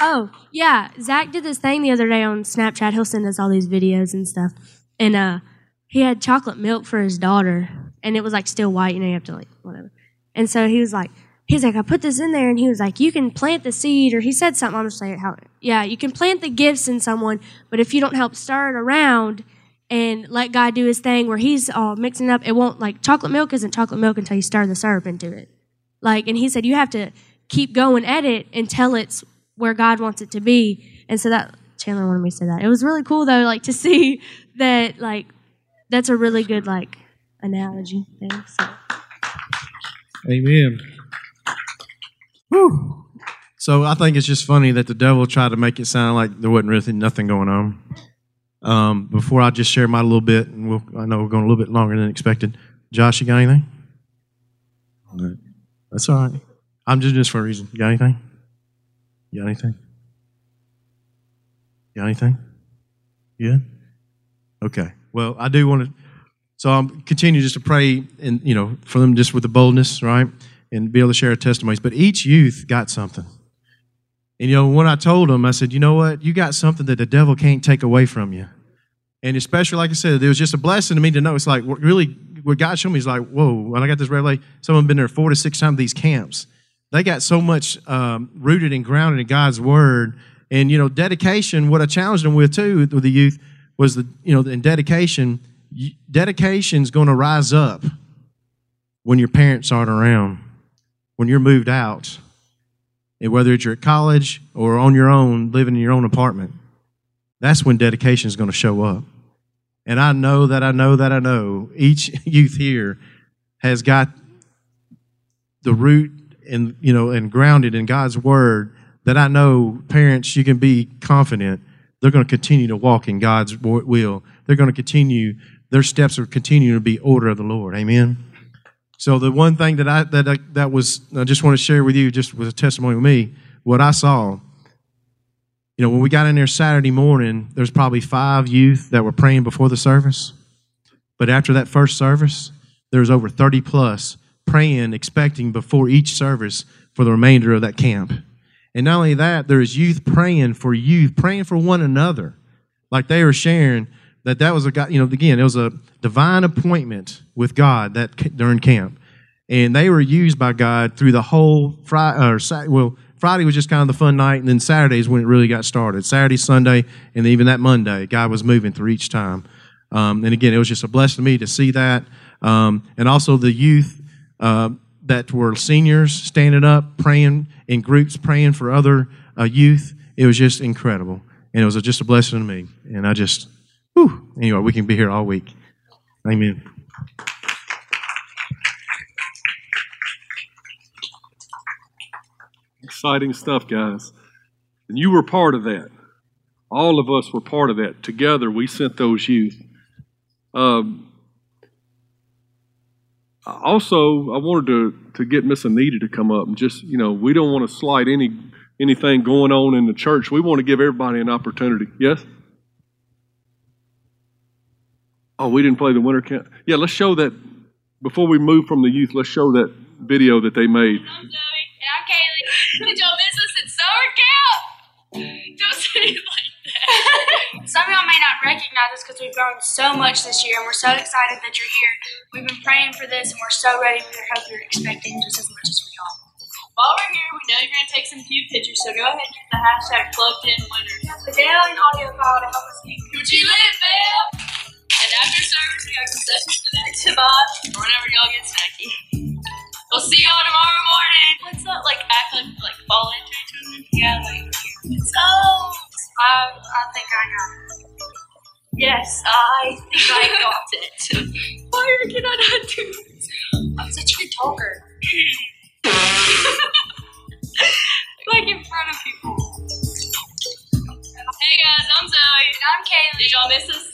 Oh, yeah. Zach did this thing the other day on Snapchat. He'll send us all these videos and stuff. And uh, he had chocolate milk for his daughter, and it was like still white. You know, you have to like, whatever. And so he was like, he's like, I put this in there, and he was like, you can plant the seed, or he said something. I'm just saying how, yeah, you can plant the gifts in someone, but if you don't help stir it around and let God do his thing where he's all mixing up, it won't, like, chocolate milk isn't chocolate milk until you stir the syrup into it. Like, and he said, you have to keep going at it until it's where God wants it to be. And so that, Chandler wanted me to say that. It was really cool, though, like, to see that, like, that's a really good, like, analogy thing. So. Amen. Whew. So I think it's just funny that the devil tried to make it sound like there wasn't really nothing going on. Um, before I just share my little bit, and we'll, I know we're going a little bit longer than expected. Josh, you got anything? All right. That's all right. I'm just this for a reason. You got anything? You got anything? You got anything? Yeah. Okay. Well, I do want to. So I'm continue just to pray and you know for them just with the boldness, right, and be able to share testimonies. But each youth got something. And you know when I told them, I said, you know what, you got something that the devil can't take away from you. And especially, like I said, it was just a blessing to me to know. It's like really what God showed me is like, whoa. When I got this revelation, some of them been there four to six times these camps. They got so much um, rooted and grounded in God's word, and you know, dedication. What I challenged them with too, with the youth, was the you know, in dedication dedication is going to rise up when your parents aren't around, when you're moved out, and whether it's you're at college or on your own, living in your own apartment. That's when dedication is going to show up. And I know that I know that I know each youth here has got the root and you know and grounded in God's word that I know parents you can be confident they're going to continue to walk in God's will. They're going to continue their steps are continuing to be order of the Lord. Amen. So the one thing that I that I, that was I just want to share with you, just was a testimony with me, what I saw. You know, when we got in there Saturday morning, there's probably five youth that were praying before the service. But after that first service, there was over 30 plus praying, expecting before each service for the remainder of that camp. And not only that, there is youth praying for youth, praying for one another. Like they were sharing, that that was a guy, you know, again, it was a divine appointment with God that during camp. And they were used by God through the whole Friday, or well, Friday was just kind of the fun night, and then Saturday is when it really got started. Saturday, Sunday, and even that Monday, God was moving through each time. Um, and again, it was just a blessing to me to see that. Um, and also the youth uh, that were seniors standing up, praying in groups, praying for other uh, youth. It was just incredible. And it was just a blessing to me. And I just, Whew. Anyway, we can be here all week. Amen. Exciting stuff, guys. And you were part of that. All of us were part of that. Together, we sent those youth. Um, also, I wanted to, to get Miss Anita to come up and just, you know, we don't want to slight any anything going on in the church. We want to give everybody an opportunity. Yes? Oh, we didn't play the winter camp. Yeah, let's show that before we move from the youth. Let's show that video that they made. I'm Zoe. And I'm Kaylee. Did y'all miss us at summer camp? Don't say it like that. Some of y'all may not recognize us because we've grown so much this year, and we're so excited that you're here. We've been praying for this, and we're so ready. We hope you're expecting just as much as we are. While we're here, we know you're going to take some cute pictures, so go ahead and use the hashtag plugged in winner. The daily audio file to help us keep Would you live, Belle? And after service, we got concessions for that to buy, or whenever y'all get snacky. We'll see y'all tomorrow morning. What's that? Like act like like fall into each other? Yeah, like so. I, I think I got it. Yes, I think I got it. Why can I not do this? I'm such a good talker. like in front of people. Hey guys, I'm Zoe. And I'm Kaylee. Did y'all miss us?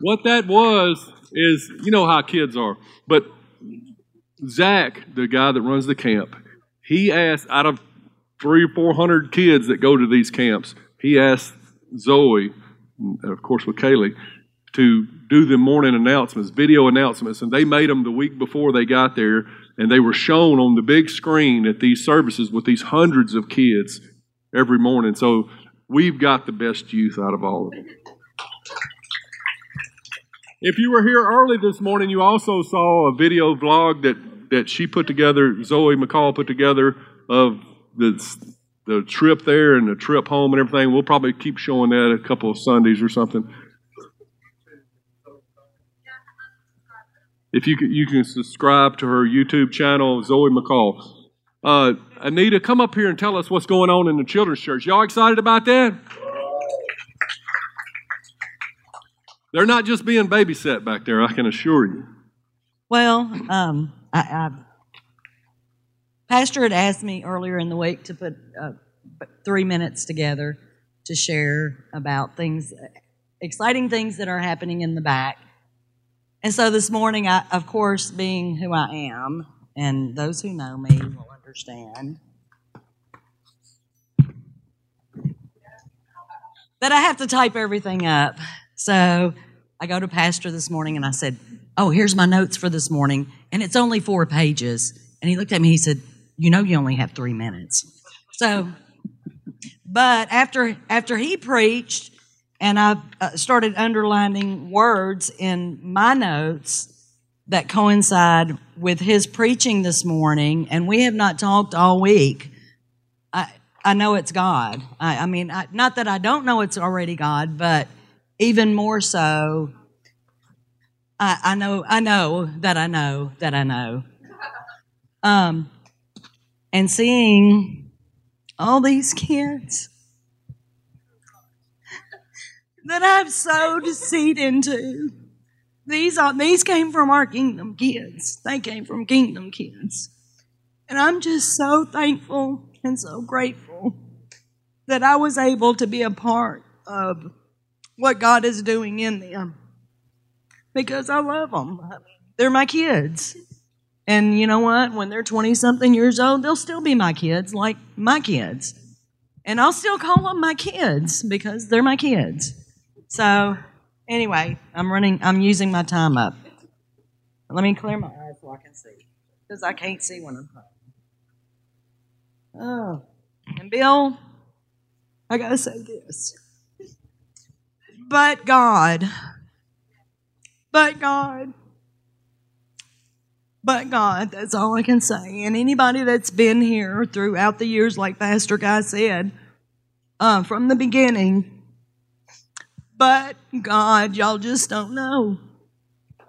What that was is, you know how kids are, but Zach, the guy that runs the camp, he asked out of three or four hundred kids that go to these camps, he asked Zoe, and of course with Kaylee, to do the morning announcements, video announcements, and they made them the week before they got there, and they were shown on the big screen at these services with these hundreds of kids every morning. So we've got the best youth out of all of them. If you were here early this morning, you also saw a video vlog that, that she put together, Zoe McCall put together, of the, the trip there and the trip home and everything. We'll probably keep showing that a couple of Sundays or something. If you can, you can subscribe to her YouTube channel, Zoe McCall. Uh, Anita, come up here and tell us what's going on in the children's church. Y'all excited about that? They're not just being babysat back there, I can assure you. Well, um, I, I, Pastor had asked me earlier in the week to put uh, three minutes together to share about things, exciting things that are happening in the back. And so this morning, I, of course, being who I am, and those who know me will understand, that I have to type everything up. So I go to Pastor this morning and I said, Oh, here's my notes for this morning. And it's only four pages. And he looked at me, he said, You know, you only have three minutes. So, but after, after he preached, and I uh, started underlining words in my notes that coincide with his preaching this morning, and we have not talked all week. I, I know it's God. I, I mean, I, not that I don't know it's already God, but even more so, I, I know, I know that I know that I know. Um, and seeing all these kids that I've sowed seed into. These are these came from our kingdom kids. They came from kingdom kids. And I'm just so thankful and so grateful that I was able to be a part of what God is doing in them. Because I love them. They're my kids. And you know what? When they're 20 something years old, they'll still be my kids, like my kids. And I'll still call them my kids because they're my kids. So, anyway, I'm running, I'm using my time up. Let me clear my eyes so I can see because I can't see when I'm talking. Oh, and Bill, I got to say this. But God, but God, but God, that's all I can say. And anybody that's been here throughout the years, like Pastor Guy said, uh, from the beginning, but God, y'all just don't know.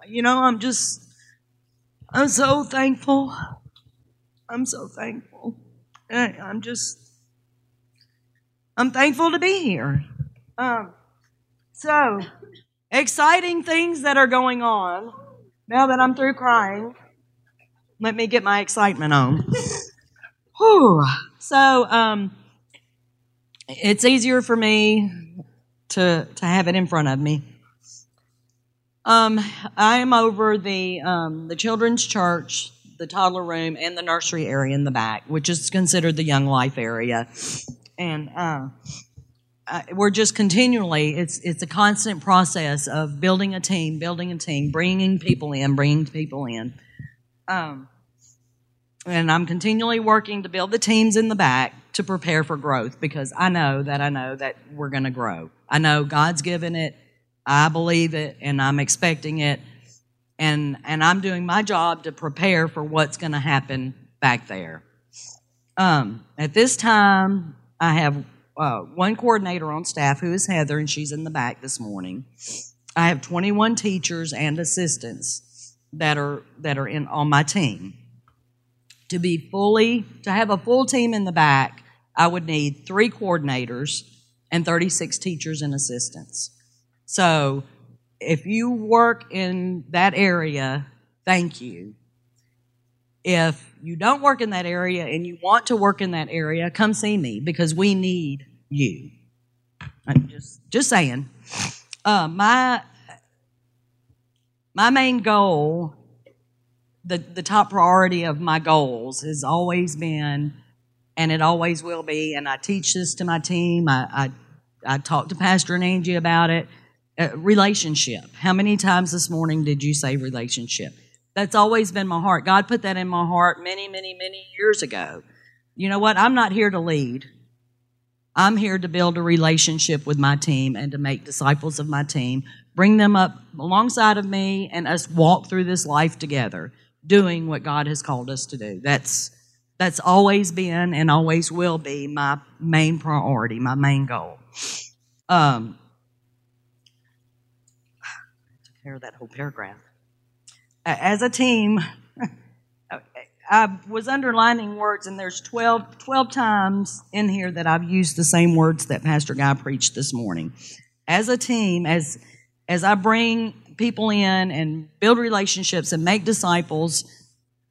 You know, I'm just, I'm so thankful. I'm so thankful. I'm just, I'm thankful to be here. Um, so, exciting things that are going on. Now that I'm through crying, let me get my excitement on. Whew. So um, it's easier for me to to have it in front of me. Um, I am over the um, the children's church, the toddler room, and the nursery area in the back, which is considered the young life area, and uh, uh, we're just continually it's it's a constant process of building a team, building a team, bringing people in, bringing people in. Um, and I'm continually working to build the teams in the back to prepare for growth because I know that I know that we're going to grow. I know God's given it, I believe it, and I'm expecting it, and and I'm doing my job to prepare for what's going to happen back there. Um, at this time, I have uh, one coordinator on staff who is Heather, and she's in the back this morning. I have 21 teachers and assistants that are that are in on my team to be fully to have a full team in the back i would need three coordinators and 36 teachers and assistants. So if you work in that area thank you. If you don't work in that area and you want to work in that area come see me because we need you. I'm just just saying. Uh, my my main goal the, the top priority of my goals has always been, and it always will be, and I teach this to my team. I, I, I talk to Pastor and Angie about it. Uh, relationship. How many times this morning did you say relationship? That's always been my heart. God put that in my heart many, many, many years ago. You know what? I'm not here to lead. I'm here to build a relationship with my team and to make disciples of my team, bring them up alongside of me, and us walk through this life together doing what God has called us to do. That's that's always been and always will be my main priority, my main goal. Um, took care of that whole paragraph. As a team, I was underlining words, and there's 12, 12 times in here that I've used the same words that Pastor Guy preached this morning. As a team, as as I bring people in and build relationships and make disciples,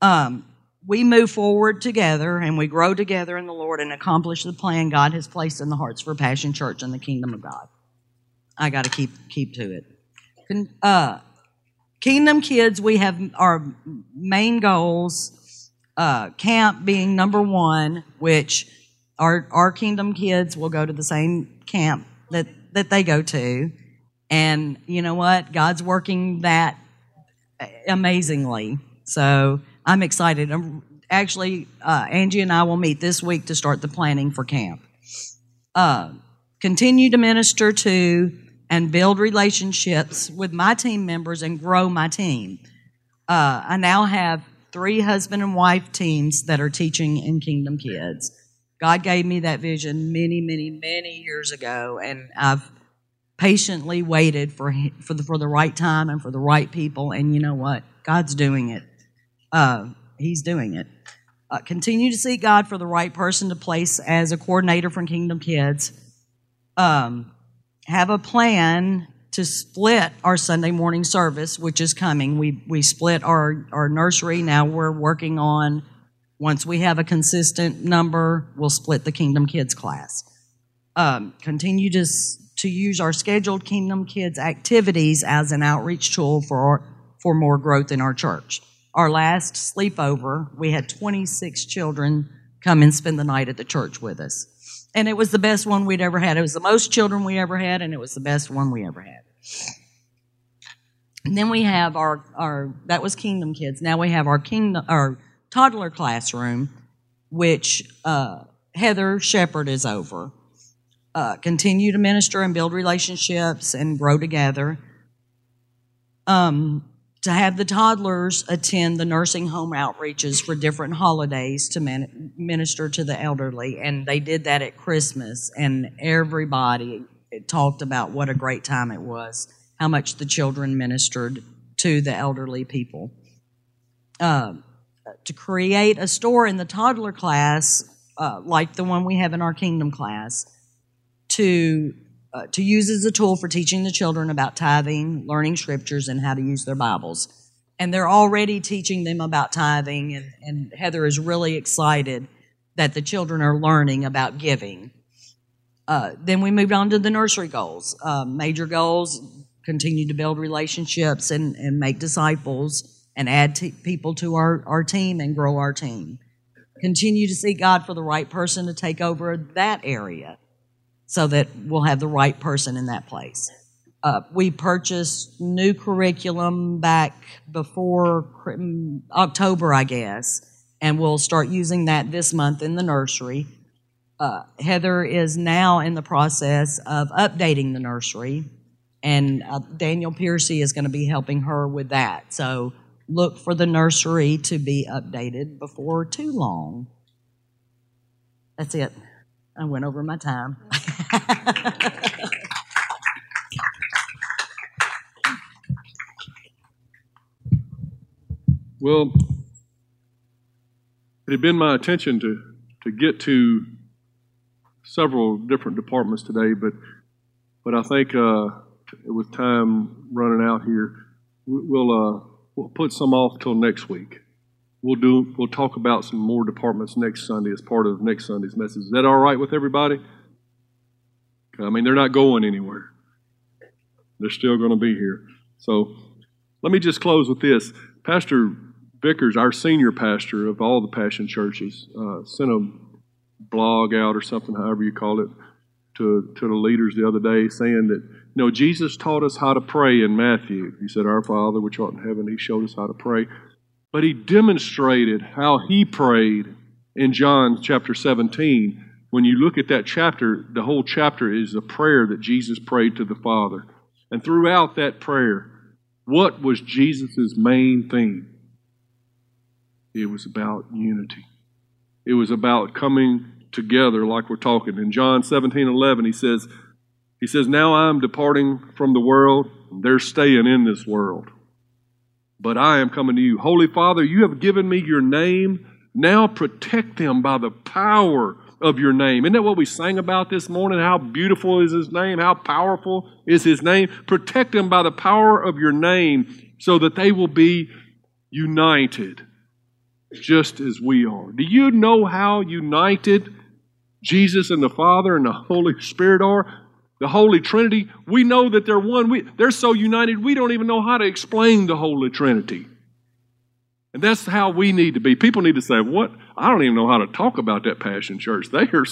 um, we move forward together and we grow together in the Lord and accomplish the plan God has placed in the hearts for Passion Church and the kingdom of God. I got to keep keep to it. Uh, kingdom kids, we have our main goals. Uh, camp being number one, which our our kingdom kids will go to the same camp that that they go to. And you know what? God's working that amazingly. So I'm excited. I'm, actually, uh, Angie and I will meet this week to start the planning for camp. Uh, continue to minister to and build relationships with my team members and grow my team. Uh, I now have three husband and wife teams that are teaching in Kingdom Kids. God gave me that vision many, many, many years ago, and I've patiently waited for for the for the right time and for the right people. And you know what? God's doing it. Uh, he's doing it. Uh, continue to seek God for the right person to place as a coordinator for Kingdom Kids. Um, have a plan to split our Sunday morning service, which is coming. We we split our our nursery. Now we're working on. Once we have a consistent number, we'll split the Kingdom Kids class. Um, continue to to use our scheduled Kingdom Kids activities as an outreach tool for, our, for more growth in our church. Our last sleepover, we had 26 children come and spend the night at the church with us. And it was the best one we'd ever had. It was the most children we ever had, and it was the best one we ever had. And then we have our, our that was Kingdom Kids. Now we have our kingdom our toddler classroom, which uh, Heather Shepherd is over uh, continue to minister and build relationships and grow together. Um, to have the toddlers attend the nursing home outreaches for different holidays to man- minister to the elderly. And they did that at Christmas, and everybody talked about what a great time it was, how much the children ministered to the elderly people. Uh, to create a store in the toddler class, uh, like the one we have in our kingdom class, to uh, to use as a tool for teaching the children about tithing, learning scriptures, and how to use their Bibles. And they're already teaching them about tithing, and, and Heather is really excited that the children are learning about giving. Uh, then we moved on to the nursery goals. Uh, major goals continue to build relationships and, and make disciples and add t- people to our, our team and grow our team. Continue to seek God for the right person to take over that area so that we'll have the right person in that place. Uh, we purchased new curriculum back before October, I guess, and we'll start using that this month in the nursery. Uh, Heather is now in the process of updating the nursery, and uh, Daniel Piercy is going to be helping her with that. So look for the nursery to be updated before too long. That's it. I went over my time. Well, it had been my intention to, to get to several different departments today, but but I think uh, with time running out here, we- we'll uh, we'll put some off till next week. We'll do we'll talk about some more departments next Sunday as part of next Sunday's message. Is that all right with everybody? I mean, they're not going anywhere. They're still going to be here. So let me just close with this. Pastor Vickers, our senior pastor of all the Passion churches, uh, sent a blog out or something, however you call it, to, to the leaders the other day saying that, you know, Jesus taught us how to pray in Matthew. He said, Our Father, which art in heaven, He showed us how to pray. But He demonstrated how He prayed in John chapter 17. When you look at that chapter, the whole chapter is a prayer that Jesus prayed to the Father. And throughout that prayer, what was Jesus' main theme? It was about unity. It was about coming together like we're talking. In John 17, 11, he says, he says, Now I'm departing from the world, they're staying in this world. But I am coming to you. Holy Father, you have given me your name. Now protect them by the power of your name. Isn't that what we sang about this morning? How beautiful is his name? How powerful is his name? Protect them by the power of your name so that they will be united just as we are. Do you know how united Jesus and the Father and the Holy Spirit are? The Holy Trinity, we know that they're one. We, they're so united, we don't even know how to explain the Holy Trinity. And that's how we need to be. People need to say, What? I don't even know how to talk about that Passion Church. They are,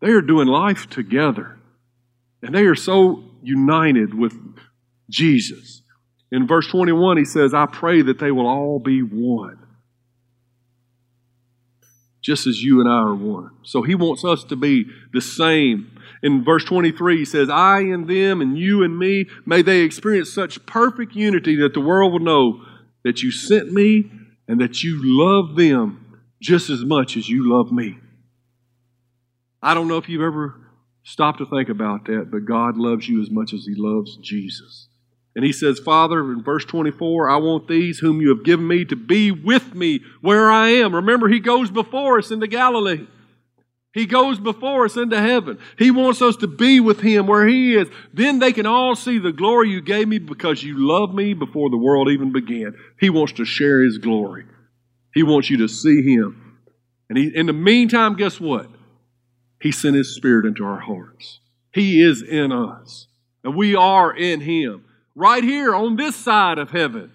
they are doing life together. And they are so united with Jesus. In verse 21, he says, I pray that they will all be one just as you and I are one. So he wants us to be the same. In verse 23, he says, I and them and you and me, may they experience such perfect unity that the world will know that you sent me and that you love them just as much as you love me. I don't know if you've ever stopped to think about that, but God loves you as much as he loves Jesus. And he says, Father, in verse 24, I want these whom you have given me to be with me where I am. Remember, he goes before us into Galilee. He goes before us into heaven. He wants us to be with him where he is. Then they can all see the glory you gave me because you loved me before the world even began. He wants to share his glory. He wants you to see him. And he, in the meantime, guess what? He sent his spirit into our hearts. He is in us. And we are in him right here on this side of heaven.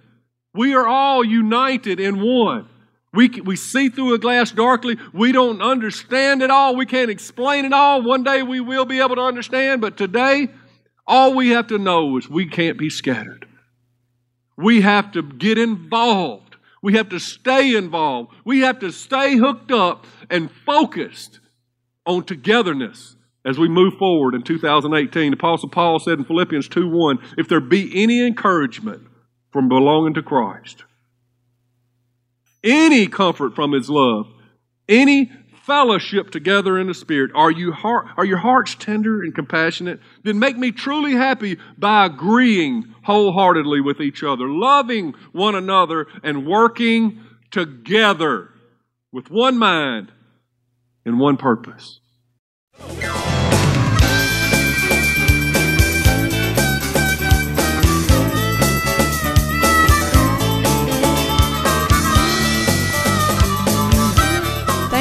We are all united in one. We, we see through a glass darkly. We don't understand it all. We can't explain it all. One day we will be able to understand, but today, all we have to know is we can't be scattered. We have to get involved. We have to stay involved. We have to stay hooked up and focused on togetherness as we move forward in 2018. Apostle Paul said in Philippians 2 1, if there be any encouragement from belonging to Christ, any comfort from his love, any fellowship together in the Spirit, are, you heart, are your hearts tender and compassionate? Then make me truly happy by agreeing wholeheartedly with each other, loving one another, and working together with one mind and one purpose.